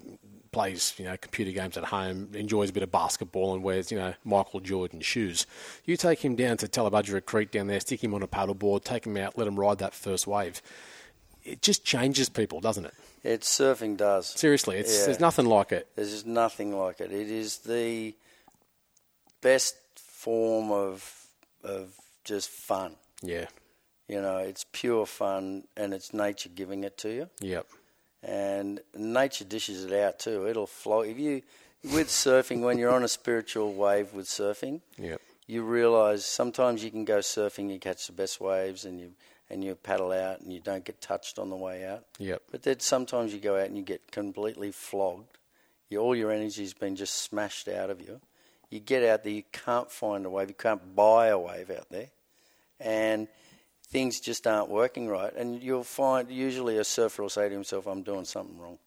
plays, you know, computer games at home, enjoys a bit of basketball and wears, you know, Michael Jordan shoes. You take him down to Tallebudgera Creek down there, stick him on a paddleboard, take him out, let him ride that first wave. It just changes people, doesn't it? It's surfing does. Seriously, it's, Yeah. there's nothing like it. There's just nothing like it. It is the best form of of just fun. Yeah. You know, it's pure fun, and it's nature giving it to you. Yep. and nature dishes it out too. It'll flow. If you with surfing, when you're on a spiritual wave with surfing, Yep. you realise sometimes you can go surfing, you catch the best waves, and you and you paddle out, and you don't get touched on the way out. Yep. But then sometimes you go out and you get completely flogged. You, all your energy's been just smashed out of you. You get out there, you can't find a wave, you can't buy a wave out there, and things just aren't working right. And you'll find usually a surfer will say to himself, "I'm doing something wrong."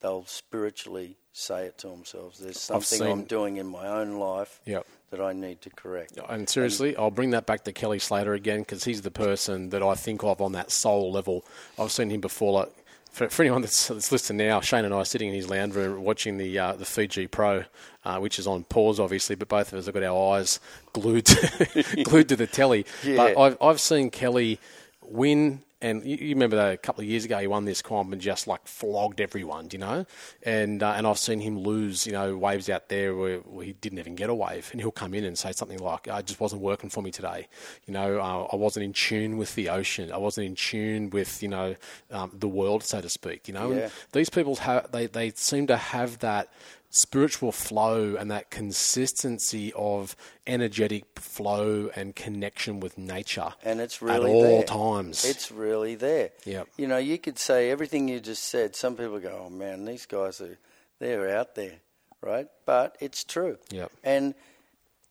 They'll spiritually say it to themselves. There's something seen- I'm doing in my own life Yep. that I need to correct. And seriously, I'll bring that back to Kelly Slater again because he's the person that I think of on that soul level. I've seen him before. Like for, for anyone that's, that's listening now, Shane and I are sitting in his lounge room watching the uh, the Fiji Pro, uh, which is on pause, obviously, but both of us have got our eyes glued to, (laughs) glued to the telly. (laughs) But I've I've seen Kelly win. And you, you remember that a couple of years ago, he won this comp and just like flogged everyone, you know. And uh, and I've seen him lose, you know, waves out there where, where he didn't even get a wave, and he'll come in and say something like, "I just wasn't working for me today," you know. Uh, I wasn't in tune with the ocean. I wasn't in tune with, you know, um, the world, so to speak. You know, Yeah. and these people have they they seem to have that spiritual flow and that consistency of energetic flow and connection with nature and it's really at all there. times. It's really there. Yep. You know, you could say everything you just said. Some people go, "Oh man, these guys are they're out there," right? But it's true. Yep. And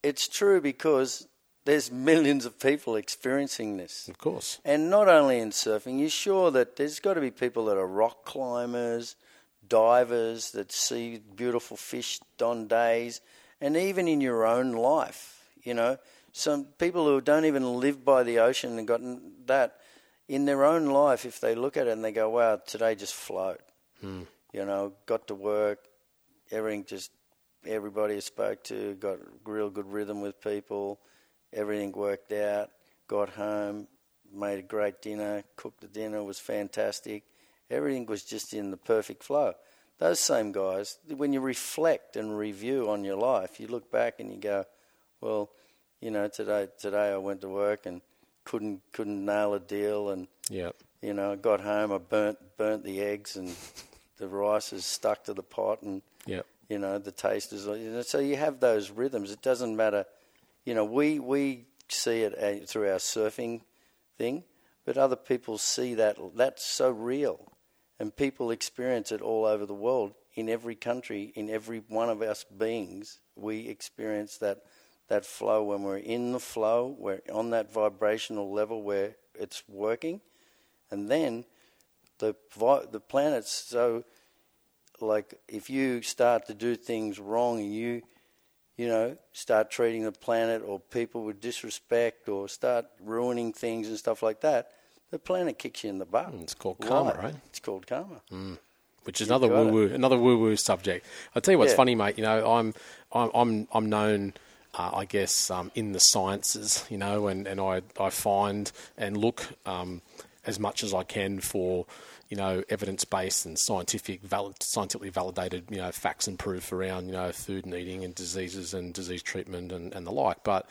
it's true because there's (laughs) millions of people experiencing this. of course. And not only in surfing, you're sure that there's got to be people that are rock climbers, divers that see beautiful fish on days, and even in your own life, you know, some people who don't even live by the ocean and gotten that in their own life, if they look at it and they go, "Wow, today just flowed," hmm. you know, got to work, everything just everybody I spoke to got real good rhythm with people, everything worked out, got home, made a great dinner, cooked the dinner, was fantastic. Everything was just in the perfect flow. Those same guys, when you reflect and review on your life, you look back and you go, well, you know, today today I went to work and couldn't couldn't nail a deal and Yeah. you know, I got home, I burnt burnt the eggs and the rice is stuck to the pot and Yeah. you know the taste is you know, so you have those rhythms it doesn't matter you know we we see it through our surfing thing but other people see that that's so real and people experience it all over the world. In every country in every one of us beings we experience that that flow. When we're in the flow we're on that vibrational level where it's working. And then the the planet's so like if you start to do things wrong and you you know start treating the planet or people with disrespect or start ruining things and stuff like that the planet kicks you in the butt It's called karma, right? it's called karma which is another woo woo, another woo woo subject. I'll tell you what's Yeah. funny, mate. You know, I'm I'm I'm, I'm known. Uh, I guess um, in the sciences, you know, and, and I, I find and look um, as much as I can for you know evidence based and scientific, valid, scientifically validated you know facts and proof around you know food and eating and diseases and disease treatment and, and the like. But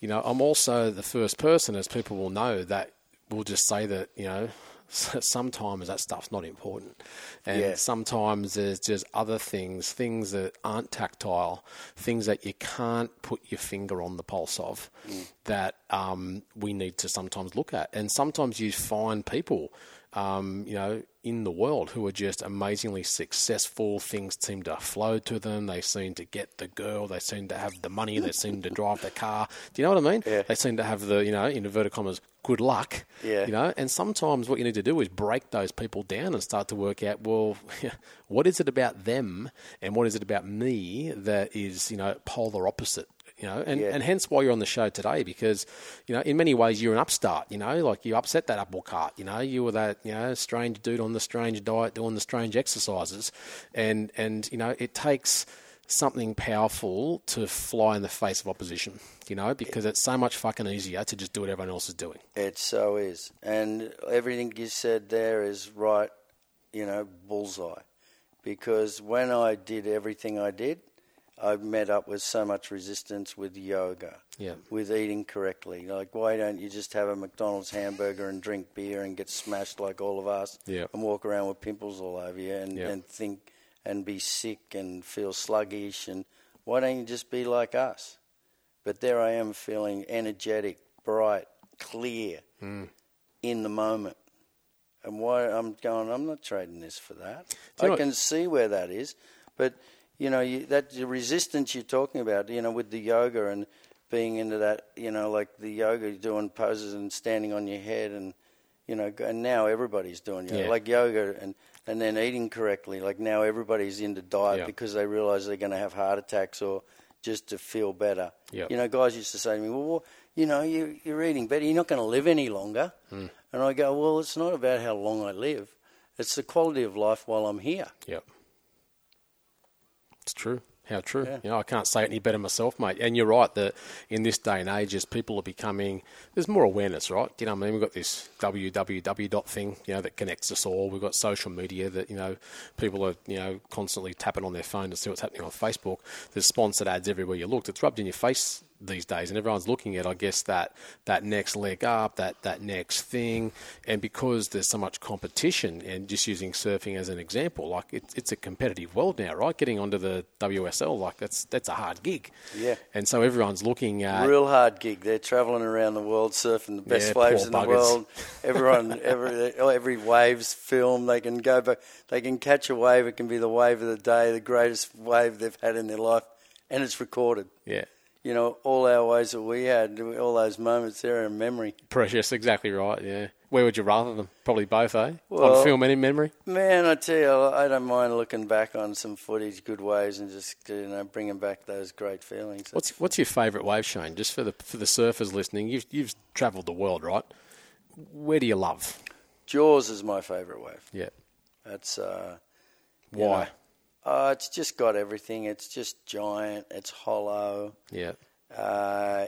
you know, I'm also the first person, as people will know, that will just say that you know (laughs) sometimes that stuff's not important. And Yeah. sometimes there's just other things, things that aren't tactile, things that you can't put your finger on the pulse of that um, we need to sometimes look at. And sometimes you find people, um, you know, in the world who are just amazingly successful. Things seem to flow to them. They seem to get the girl. They seem to have the money. They seem to drive the car. Do you know what I mean? Yeah. They seem to have the, you know, in inverted commas, good luck. Yeah. You know, and sometimes what you need to do is break those people down and start to work out, well, (laughs) what is it about them and what is it about me that is, you know, polar opposite? You know, and, Yeah. and hence why you're on the show today because, you know, in many ways you're an upstart, you know, like you upset that apple cart, you know, you were that, you know, strange dude on the strange diet doing the strange exercises. And, and you know, it takes something powerful to fly in the face of opposition, you know, because it's so much fucking easier to just do what everyone else is doing. It so is. And everything you said there is right, you know, bullseye. Because when I did everything I did, I met up with so much resistance with yoga, Yeah. with eating correctly. Like, why don't you just have a McDonald's hamburger and drink beer and get smashed like all of us Yeah. and walk around with pimples all over you and, Yeah. and think and be sick and feel sluggish? And why don't you just be like us? But there I am feeling energetic, bright, clear hmm. in the moment. And why I'm going, I'm not trading this for that. Do I can see where that is, but you know you, that the resistance you're talking about, you know, with the yoga and being into that, you know, like the yoga, doing poses and standing on your head, and you know, and now everybody's doing yoga, Yeah. like yoga, and and then eating correctly. Like now everybody's into diet Yeah. because they realise they're going to have heart attacks or just to feel better. Yeah. You know, guys used to say to me, well, you know, you, you're eating better. You're not going to live any longer. Hmm. And I go, well, it's not about how long I live. It's the quality of life while I'm here. Yep. It's true. How true. Yeah. You know, I can't say it any better myself, mate. And you're right that in this day and age, as people are becoming, there's more awareness, right? You know, what I mean, we've got this www dot thing, you know, that connects us all. We've got social media that you know people are you know constantly tapping on their phone to see what's happening on Facebook. There's sponsored ads everywhere you look. It's rubbed in your face these days, and everyone's looking at, I guess, that that next leg up, that that next thing, and because there's so much competition, and just using surfing as an example, like it's it's a competitive world now, right? Getting onto the WSL, like that's that's a hard gig, Yeah. and so everyone's looking at Real hard gig. They're travelling around the world surfing the best Yeah, waves in the world. (laughs) Everyone, every every wave's film They can go back. They can catch a wave. It can be the wave of the day, the greatest wave they've had in their life, and it's recorded. yeah. You know, all our waves that we had, all those moments there in memory. Precious, exactly right. Yeah. Where would you rather them? Probably both, eh? Well- On film and in memory. Man, I tell you, I don't mind looking back on some footage, good waves, and just you know bringing back those great feelings. What's what's your favourite wave, Cheyne? Just for the for the surfers listening, you've you've travelled the world, right? Where do you love? Jaws is my favourite wave. Yeah. That's uh, you Why? know, uh, it's just got everything. It's just giant. It's hollow. Yeah. Uh,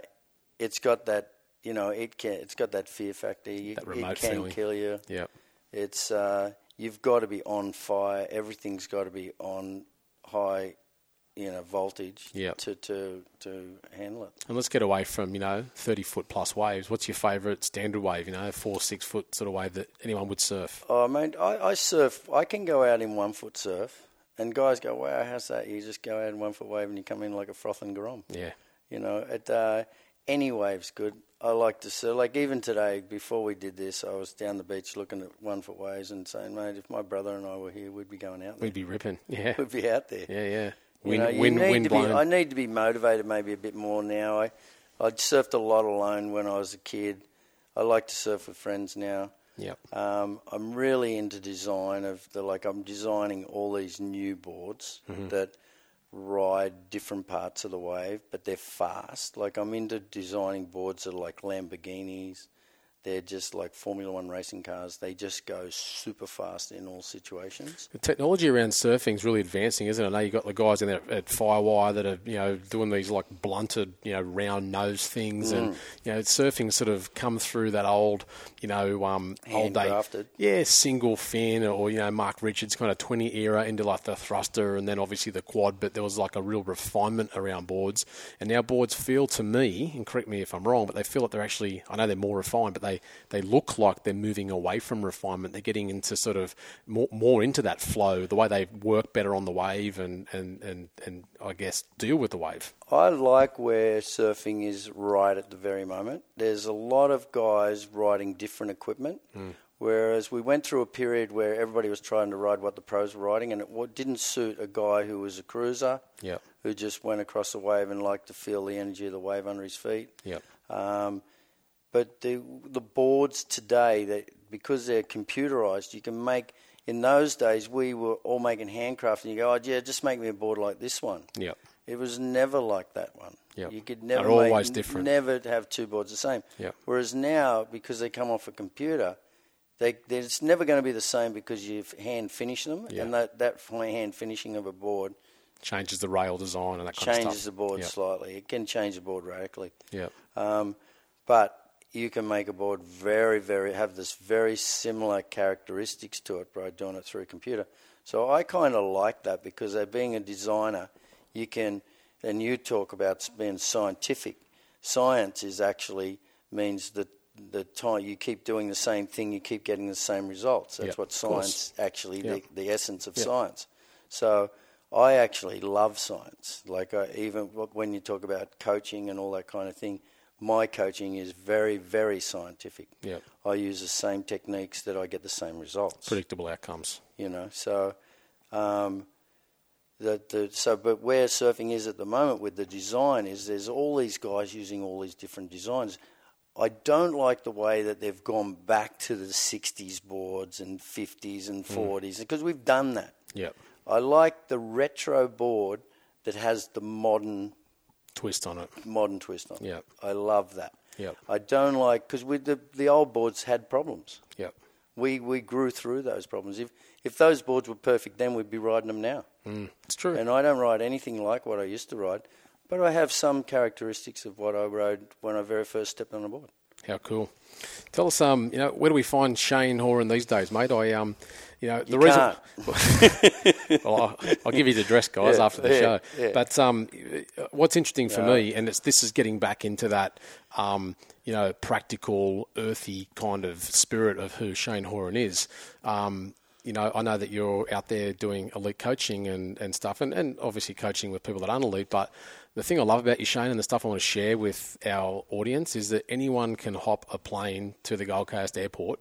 it's got that you know it can. It's got that fear factor. You, That remote it can feeling. kill you. Yeah. It's uh, you've got to be on fire. Everything's got to be on high, you know, voltage Yep. to to to handle it. And let's get away from you know thirty foot plus waves. What's your favourite standard wave? You know, four six foot sort of wave that anyone would surf. Oh, mate, I, I surf. I can go out in one foot surf, and guys go, "Wow, how's that?" You just go out in one foot wave, and you come in like a frothing grom. Yeah. You know, at uh, any wave's good. I like to surf. Like even today, before we did this, I was down the beach looking at one foot waves and saying, "Mate, if my brother and I were here, we'd be going out there. We'd be ripping. (laughs) Yeah. We'd be out there." Yeah. Yeah. You Wind, know, you wind, need wind to be. I need to be motivated maybe a bit more now. I, I surfed a lot alone when I was a kid. I like to surf with friends now. Yep. Um, I'm really into design of the like. I'm designing all these new boards Mm-hmm. that ride different parts of the wave, but they're fast. Like I'm into designing boards that are like Lamborghinis, they're just like Formula One racing cars. They just go super fast in all situations. The technology around surfing is really advancing, isn't it? I know you've got the guys in there at Firewire that are, you know, doing these like blunted, you know, round nose things, Mm. and you know, surfing sort of come through that old, you know, um, old day, yeah, single fin, or you know, Mark Richards kind of twin-fin era into like the thruster, and then obviously the quad. But there was like a real refinement around boards, and now boards feel to me, and correct me if I'm wrong, but they feel like they're actually, I know they're more refined, but they they look like they're moving away from refinement. They're getting into sort of more, more into that flow, the way they work better on the wave, and and and and I guess deal with the wave. I like where surfing is right at the very moment. There's a lot of guys riding different equipment, whereas we went through a period where everybody was trying to ride what the pros were riding, and it didn't suit a guy who was a cruiser, Yep. who just went across the wave and liked to feel the energy of the wave under his feet. Yep. Um, but the the boards today, that because they're computerized, you can make. In those days, we were all making handcraft, and you go, "Oh, yeah, just make me a board like this one." Yep. It was never like that one. Yep. You could They're never make- always different. Never have two boards the same. Yep. Whereas now, because they come off a computer, they it's never going to be the same because you've hand finished them, Yeah. and that that hand finishing of a board Changes the rail design and that kind of stuff. changes the board Yep. slightly. It can change the board radically. Yep. Um, but you can make a board very, very have this very similar characteristics to it by doing it through a computer. So I kind of like that because being a designer, you can, and you talk about being scientific. Science is actually means that the time you keep doing the same thing, you keep getting the same results. That's what science actually the, the essence of science. So I actually love science. Like I, even when you talk about coaching and all that kind of thing, my coaching is very, very scientific. Yep. I use the same techniques that I get the same results. Predictable outcomes. You know, so um, the, the so but where surfing is at the moment with the design is there's all these guys using all these different designs. I don't like the way that they've gone back to the 60s boards and 50s and 40s because we've done that. Yep. I like the retro board that has the modern Twist on it. modern twist on it. Yep. I love that. Yeah. I don't like because with the the old boards had problems. Yeah. We we grew through those problems. If if those boards were perfect, then we'd be riding them now. Mm, it's true. And I don't ride anything like what I used to ride, but I have some characteristics of what I rode when I very first stepped on a board. How cool. Tell us, um, you know, where do we find Cheyne Horan these days, mate? I, um, you know, the You reason. (laughs) well, I'll, I'll give you the address, guys, Yeah, after the yeah, show. yeah. But um, what's interesting for me, and it's this is getting back into that, um, you know, practical, earthy kind of spirit of who Cheyne Horan is. Um, you know, I know that you're out there doing elite coaching and, and stuff, and, and obviously coaching with people that aren't elite. But the thing I love about you, Cheyne, and the stuff I want to share with our audience is that anyone can hop a plane to the Gold Coast airport,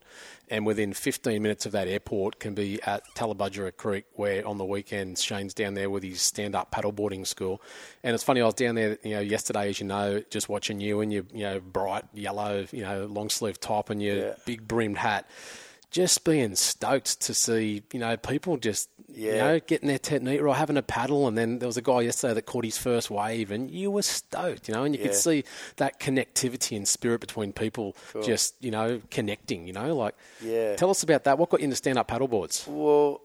and within 15 minutes of that airport can be at Tallebudgera Creek, where on the weekends Cheyne's down there with his stand-up paddleboarding school. And it's funny, I was down there, you know, yesterday, as you know, just watching you in your, you know, bright yellow, you know, long sleeve top and your Yeah. big brimmed hat just being stoked to see, you know, people just, you Yeah. know, getting their technique right, having a paddle. And then there was a guy yesterday that caught his first wave, and you were stoked, you know, and you could see that connectivity and spirit between people just, you know, connecting, you know, like, Yeah. tell us about that. What got you into stand up paddleboards? Well,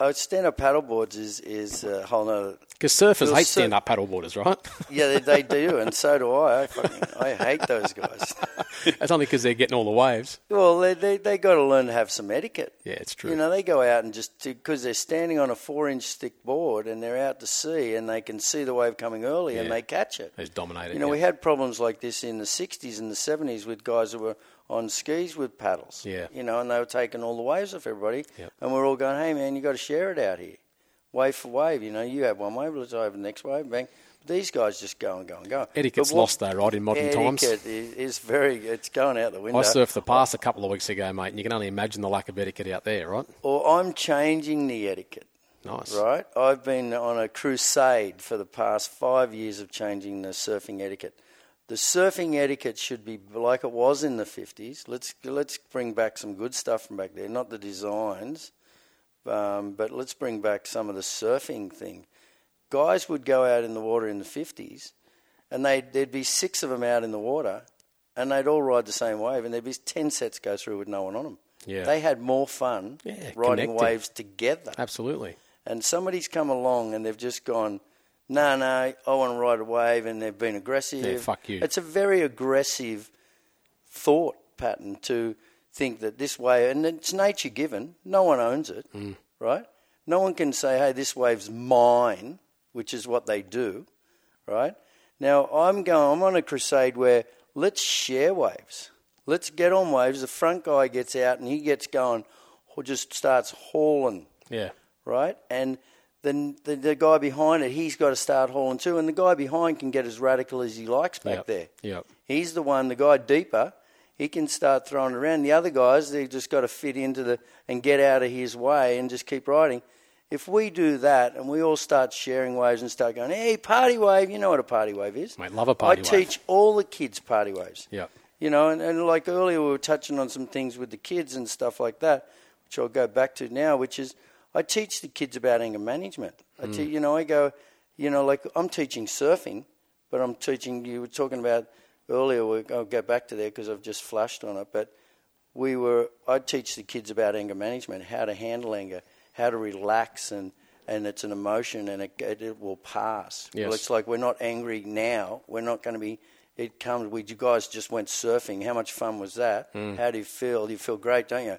uh, stand-up paddleboards is is a whole nother. Because surfers hate stand up paddleboarders, right? (laughs) Yeah, they, they do, and so do I. I, fucking, I hate those guys. (laughs) That's only because they're getting all the waves. Well, they they, they got to learn to have some etiquette. Yeah, it's true. You know, they go out and just because they're standing on a four-inch thick board and they're out to sea and they can see the wave coming early and they catch it. They just dominate it. You know, yeah. we had problems like this in the '60s and the '70s with guys who were on skis with paddles. Yeah. You know, and they were taking all the waves off everybody, Yep. and we're all going, "Hey, man, you got to share it out here, wave for wave." You know, you have one wave, let's over the next wave, bang. These guys just go and go and go. Etiquette's what- lost, though, right, in modern times? Etiquette is very. It's going out the window. I surfed the pass a couple of weeks ago, mate, and you can only imagine the lack of etiquette out there, right? Or I'm changing the etiquette. Nice. Right? I've been on a crusade for the past five years of changing the surfing etiquette. The surfing etiquette should be like it was in the 50s. Let's, let's bring back some good stuff from back there, not the designs, um, but let's bring back some of the surfing thing. Guys would go out in the water in the 50s, and they'd, there'd be six of them out in the water, and they'd all ride the same wave, and there'd be ten sets go through with no one on them. Yeah. They had more fun Yeah, riding connected. waves together. Absolutely. And somebody's come along and they've just gone, no, no, I want to ride a wave, and they've been aggressive. Yeah, fuck you. It's a very aggressive thought pattern to think that this wave, and it's nature given, no one owns it, Mm. right? No one can say, hey, this wave's mine, which is what they do, right? Now, I'm going, I'm on a crusade where let's share waves. Let's get on waves. The front guy gets out and he gets going, or just starts hauling Yeah. right? And then the, the guy behind it, he's got to start hauling too, and the guy behind can get as radical as he likes back Yep. there. Yep. He's the one, the guy deeper, he can start throwing it around. The other guys, they've just got to fit into the and get out of his way and just keep riding. If we do that and we all start sharing waves and start going, hey, party wave, you know what a party wave is? Mate, love a party I wave. teach all the kids party waves. Yep. You know, and, and like earlier we were touching on some things with the kids and stuff like that, which I'll go back to now, which is I teach the kids about anger management. I mm. te- you know, I go, you know, like I'm teaching surfing, but I'm teaching, you were talking about earlier, I'll go back to there because I've just flashed on it, but we were, I teach the kids about anger management, how to handle anger, how to relax and, and it's an emotion and it, it, it will pass. Yes. Well, it's like we're not angry now. We're not going to be. It comes. We you guys just went surfing. How much fun was that? Mm. How do you feel? You feel great, don't you?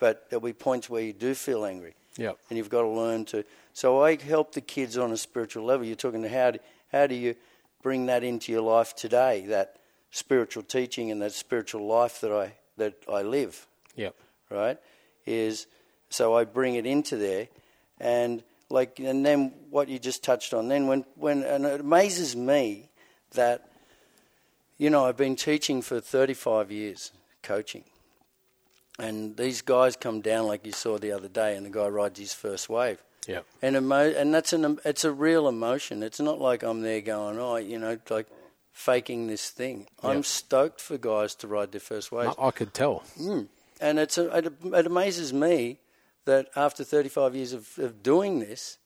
But there'll be points where you do feel angry, Yep. and you've got to learn to. So I help the kids on a spiritual level. You're talking to how do, how do you bring that into your life today? That spiritual teaching and that spiritual life that I that I live Yep. right? Is so I bring it into there, and like, and then what you just touched on. Then when when and it amazes me that, you know, I've been teaching for thirty five years, coaching, and these guys come down like you saw the other day, and the guy rides his first wave. Yep. And emo- and that's an it's a real emotion. It's not like I'm there going, oh, you know, like faking this thing. I'm stoked for guys to ride their first wave. I, I could tell. Mm. And it's a, it, it amazes me that after 35 years of, of doing this,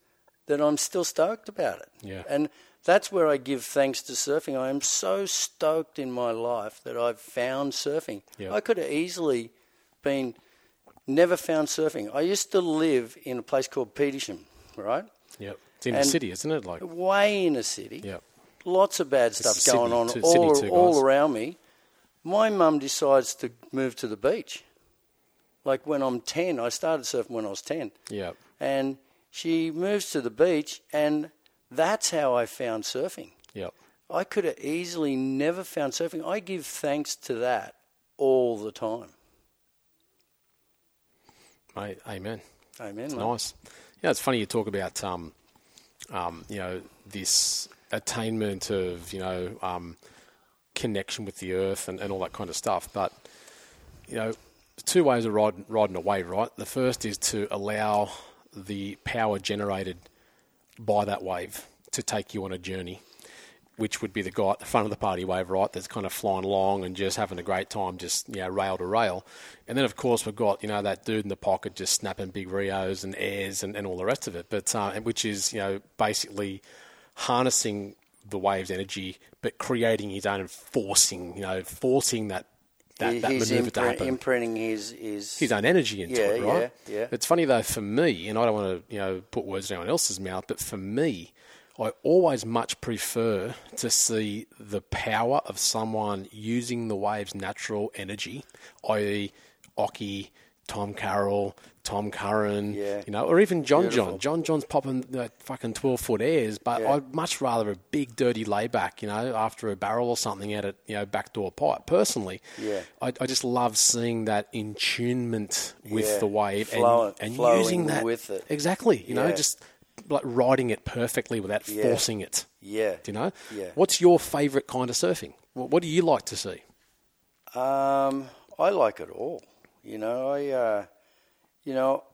that I'm still stoked about it. Yeah. And that's where I give thanks to surfing. I am so stoked in my life that I've found surfing. Yeah. I could have easily been never found surfing. I used to live in a place called Petersham, right? Yep. It's in the city, isn't it? Like. Way in a city Yep. lots of bad stuff Sydney going on too- all, too, all around me. My mum decides to move to the beach. Like when I'm 10, I started surfing when I was 10. Yep. And she moves to the beach, and that's how I found surfing. Yep. I could have easily never found surfing. I give thanks to that all the time. Mate, amen. Amen. It's nice. Yeah, it's funny you talk about um, um, you know, this attainment of you know um, connection with the earth and, and all that kind of stuff. But you know, two ways of riding, riding a wave, right? The first is to allow the power generated by that wave to take you on a journey, which would be the guy at the front of the party wave, right? That's kind of flying along and just having a great time, just you know, rail to rail. And then, of course, we've got you know that dude in the pocket just snapping big reos and airs and, and all the rest of it. But uh, which is you know basically harnessing the wave's energy, but creating his own and forcing, you know, forcing that that, that maneuver to happen imprinting his, his, his own energy into Yeah, it, right? yeah, yeah. It's funny though for me, and I don't want to you know put words in anyone else's mouth, but for me, I always much prefer to see the power of someone using the wave's natural energy, i.e., Occy, Tom Carroll, Tom Curren, Yeah. you know, or even John Beautiful. John. John John's popping the fucking twelve foot airs, but Yeah. I'd much rather a big dirty layback, you know, after a barrel or something at a you know backdoor pipe. Personally, Yeah. I, I just love seeing that intunement with Yeah. the wave and, and using that with it. exactly. You know, just like riding it perfectly without Yeah. forcing it. Yeah. Do you know? Yeah. What's your favourite kind of surfing? What, what do you like to see? Um, I like it all. You know, I, uh, you know,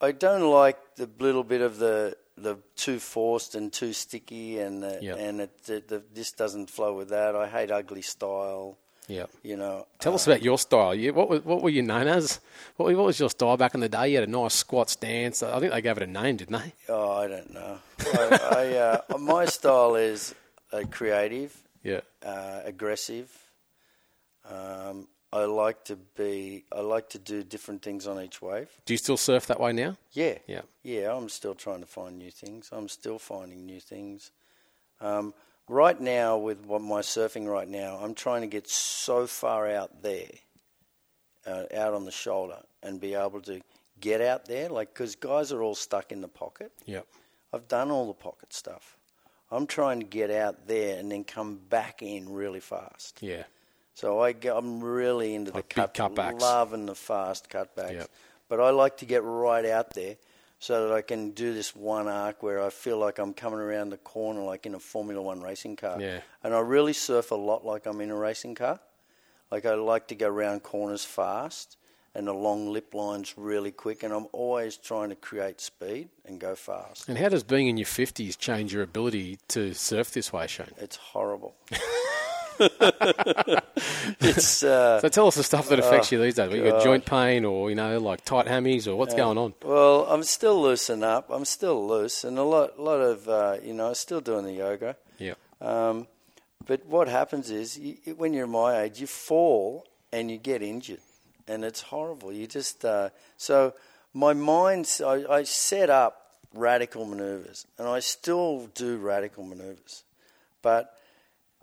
I don't like the little bit of the the too forced and too sticky, and the, Yep. and it, the, the, this doesn't flow with that. I hate ugly style. Yeah. You know, Tell us about your style. You, what, was, what were you known as? What, what was your style back in the day? You had a nice squat stance. I think they gave it a name, didn't they? oh, I don't know. I, I, uh, (laughs) my style is uh, creative, Yeah. uh, aggressive, Um, I like to be. I like to do different things on each wave. Do you still surf that way now? Yeah, Yeah. yeah. I'm still trying to find new things. I'm still finding new things. Um, right now, with what my surfing right now, I'm trying to get so far out there, uh, out on the shoulder, and be able to get out there. Like, because guys are all stuck in the pocket. Yep. I've done all the pocket stuff. I'm trying to get out there and then come back in really fast. Yeah. So I I'm really into Like the cut, cutbacks. loving the fast cutbacks. Yep. But I like to get right out there so that I can do this one arc where I feel like I'm coming around the corner like in a Formula One racing car. Yeah. And I really surf a lot like I'm in a racing car. Like I like to go around corners fast and the long lip lines really quick and I'm always trying to create speed and go fast. And how does being in your 50s change your ability to surf this way, Cheyne? It's horrible. (laughs) (laughs) it's uh, So tell us the stuff that affects you these days. You got joint pain or, you know, like tight hammies or what's going on? Well, I'm still loosen up. I'm still loose, and a lot, lot of, uh, you know, I'm still doing the yoga. Yeah. Um, but what happens is, you, when you're my age, you fall and you get injured, and it's horrible. You just uh, so my mind. I, I set up radical maneuvers, and I still do radical maneuvers, but.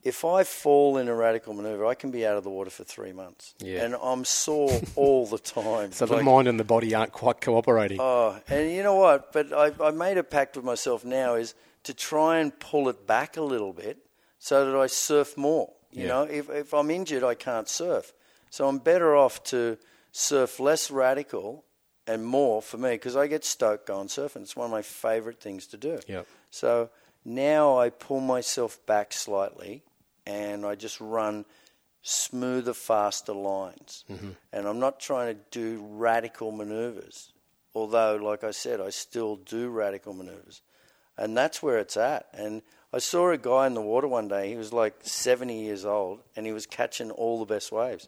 If I fall in a radical maneuver, I can be out of the water for three months, Yeah. and I'm sore all the time. (laughs) So the mind and the body aren't quite cooperating. Oh, and you know what? But I, I made a pact with myself now is to try and pull it back a little bit so that I surf more. You Yeah. know, if, if I'm injured, I can't surf. So I'm better off to surf less radical and more for me because I get stoked going surfing. It's one of my favourite things to do. Yep. So now I pull myself back slightly and I just run smoother, faster lines. Mm-hmm. And I'm not trying to do radical maneuvers. Although, like I said, I still do radical maneuvers. And that's where it's at. And I saw a guy in the water one day, he was like 70 years old, and he was catching all the best waves.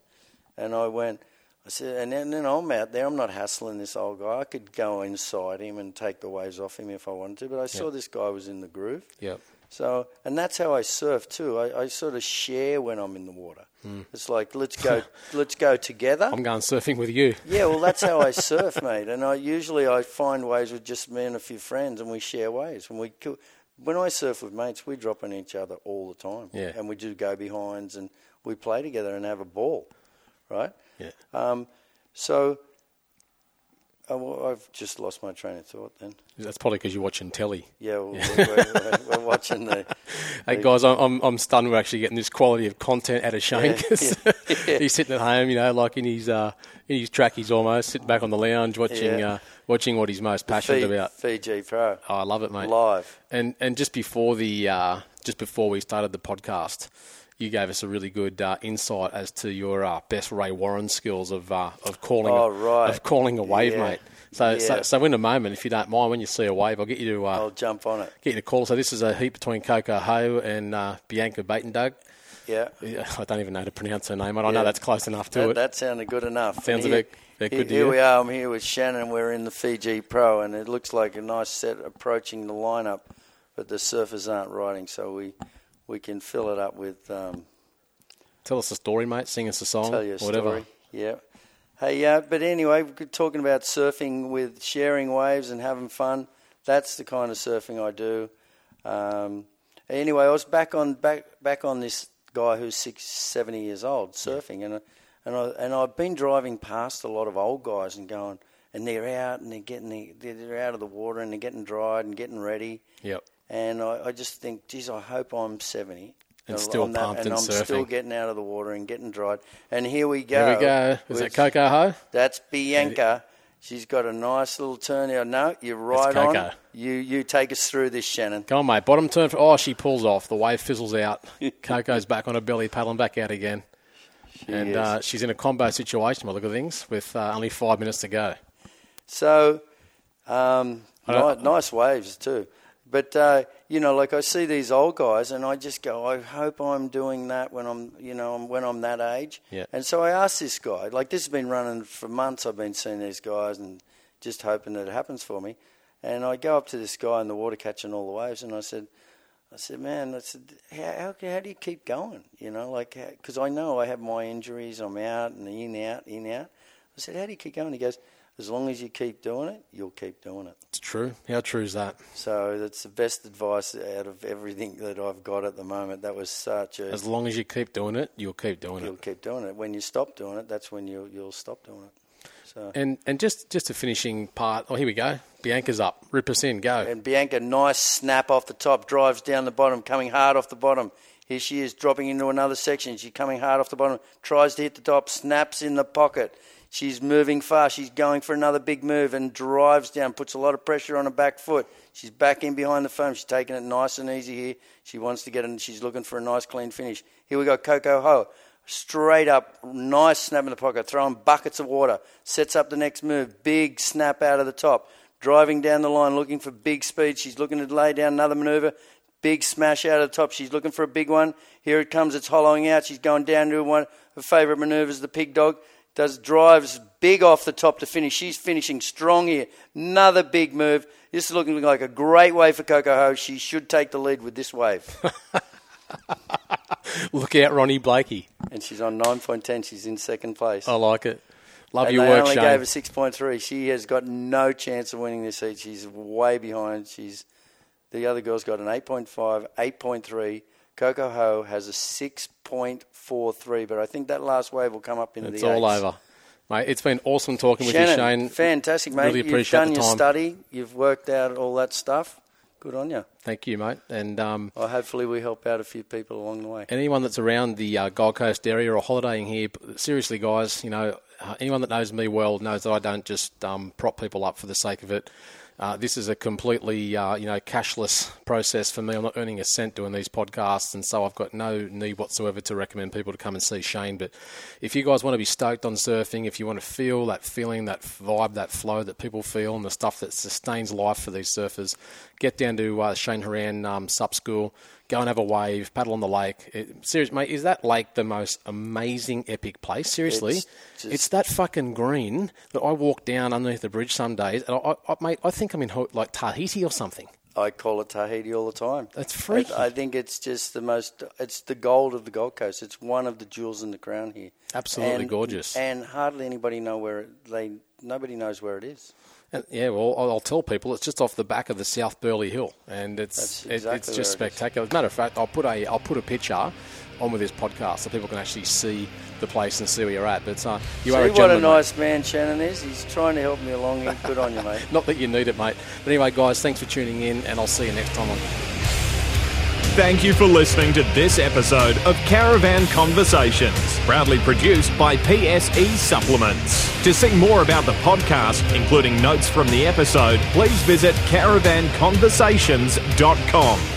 And I went, I said, and then, then I'm out there, I'm not hassling this old guy. I could go inside him and take the waves off him if I wanted to, but I saw this guy was in the groove. Yep. So, and that's how I surf too. I, I sort of share when I'm in the water. It's like let's go, (laughs) let's go together. I'm going surfing with you. yeah, well, that's how I (laughs) surf, mate. And I usually I find waves with just me and a few friends, and we share waves. When we when I surf with mates, we drop on each other all the time. Yeah. and we do go behinds, and we play together and have a ball, right? Yeah. Um, so. Oh, I've just lost my train of thought then. That's probably because you're watching telly. Yeah, we're, we're, we're watching the. (laughs) Hey guys, I'm, I'm stunned we're actually getting this quality of content out of Cheyne. Yeah, 'cause yeah. (laughs) he's sitting at home, you know, like in his uh, in his trackies almost, sitting back on the lounge watching Yeah. uh, watching what he's most passionate about. Fiji Pro Oh, I love it, mate. live. And and just before the uh, just before we started the podcast, you gave us a really good uh, insight as to your uh, best Ray Warren skills of uh, of calling Oh, a, right. of calling a wave, Yeah. mate. So, so Yeah. so in a moment, if you don't mind, when you see a wave, I'll get you to uh, I'll jump on it. get you to call. So this is a heat between Coco Ho and uh, Bianca Buitendag. Yeah. Yeah, (laughs) I don't even know how to pronounce her name, but I Yeah. know that's close enough to That, it. that sounded good enough. Sounds And a bit- bit here, good to Here you. we are. I'm here with Shannon. We're in the Fiji Pro, and it looks like a nice set approaching the lineup, but the surfers aren't riding, so we we can fill it up with um, Tell us a story, mate. Sing us a song, tell you a whatever. story. Yeah. Hey, uh, but anyway, we're talking about surfing with sharing waves and having fun. That's the kind of surfing I do. Um, anyway, I was back on back back on this guy who's six, 70 years old surfing, and I- and I and I've been driving past a lot of old guys and going, and they're out and they're getting the, they're out of the water and they're getting dried and getting ready. Yep. And I, I just think, geez, I hope I'm 70. And still I'm that- pumped and and I'm still getting out of the water and getting dried. And here we go. Here we go. Is that Coco Ho? That's Bianca. She's got a nice little turn here. No, you're right Coco. on. You you take us through this, Shannon. Come on, mate. Bottom turn. For, oh, she pulls off. The wave fizzles out. (laughs) Coco's back on her belly, paddling back out again. and is. uh, she's in a combo situation by the look of things with uh, only five minutes to go. So, um, nice waves too. But uh, you know, like I see these old guys, and I just go, I hope I'm doing that when I'm, you know, when I'm that age. Yeah. And so I asked this guy, like this has been running for months. I've been seeing these guys and just hoping that it happens for me. And I go up to this guy in the water catching all the waves, and I said, I said, man, I said, how, how, how do you keep going? You know, like, because I know I have my injuries, I'm out and in, out, in, out. I said, how do you keep going? He goes, as long as you keep doing it, you'll keep doing it. It's true. How true is that? So that's the best advice out of everything that I've got at the moment. That was such a, As long as you keep doing it, you'll keep doing it. you'll keep doing it. When you stop doing it, that's when you'll, you'll stop doing it. So. And and just just a finishing part. Oh, here we go. Bianca's up. Rip us in. Go. And Bianca, nice snap off the top, drives down the bottom, coming hard off the bottom. Here she is, dropping into another section. She's coming hard off the bottom, tries to hit the top, snaps in the pocket. She's moving fast. She's going for another big move and drives down, puts a lot of pressure on her back foot. She's back in behind the foam. She's taking it nice and easy here. She wants to get and she's looking for a nice clean finish. Here we go, Coco Ho. Straight up, nice snap in the pocket, throwing buckets of water. Sets up the next move. Big snap out of the top. Driving down the line, looking for big speed. She's looking to lay down another maneuver. Big smash out of the top. She's looking for a big one. Here it comes. It's hollowing out. She's going down to one her favourite manoeuvres, the pig dog. Does drives big off the top to finish. She's finishing strong here. Another big move. This is looking like a great wave for Coco Ho. She should take the lead with this wave. (laughs) Look out, Ronnie Blakey. and she's on 9.10. She's in second place. I like it. Love and your they work, only Cheyne. gave her 6.3. She has got no chance of winning this heat. She's way behind. She's The other girl's got an 8.5, 8.3. Coco Ho has a 6.43, but I think that last wave will come up into It's the It's all eights. over. Mate, it's been awesome talking with you, Cheyne. fantastic, mate. Really appreciate You've done your study. You've worked out all that stuff. Good on you. Thank you, mate. And um, Well, hopefully we help out a few people along the way. anyone that's around the uh, Gold Coast area or holidaying here, seriously, guys, you know, uh, anyone that knows me well knows that I don't just um, prop people up for the sake of it. Uh, this is a completely, uh, you know, cashless process for me. I'm not earning a cent doing these podcasts, and so I've got no need whatsoever to recommend people to come and see Cheyne. But if you guys want to be stoked on surfing, if you want to feel that feeling, that vibe, that flow that people feel, and the stuff that sustains life for these surfers, get down to uh, Cheyne Horan um, Sup School go and have a wave, paddle on the lake. It, serious, mate, is that lake the most amazing, epic place? Seriously, It's it's, that fucking green that I walk down underneath the bridge some days, and I, I, mate, I think I'm in like Tahiti or something. I call it Tahiti all the time. That's freaky. I, I think it's just the most. It's the gold of the Gold Coast. It's one of the jewels in the crown here. Absolutely And- gorgeous. And hardly anybody know where it, they. Nobody knows where it is. And, yeah, well, I'll, I'll tell people it's just off the back of the South Burleigh Hill, and it's That's it- it's just spectacular. As a matter of fact, I'll put a I'll put a picture on with this podcast so people can actually see the place and see where you're at. But uh, you See are a what a gentleman, mate. nice man Shannon is. He's trying to help me along here. Good on you, mate. (laughs) Not that you need it, mate. But anyway, guys, thanks for tuning in, and I'll see you next time on. Thank you for listening to this episode of Caravan Conversations, proudly produced by PSE Supplements. To see more about the podcast, including notes from the episode, please visit caravanconversations.com.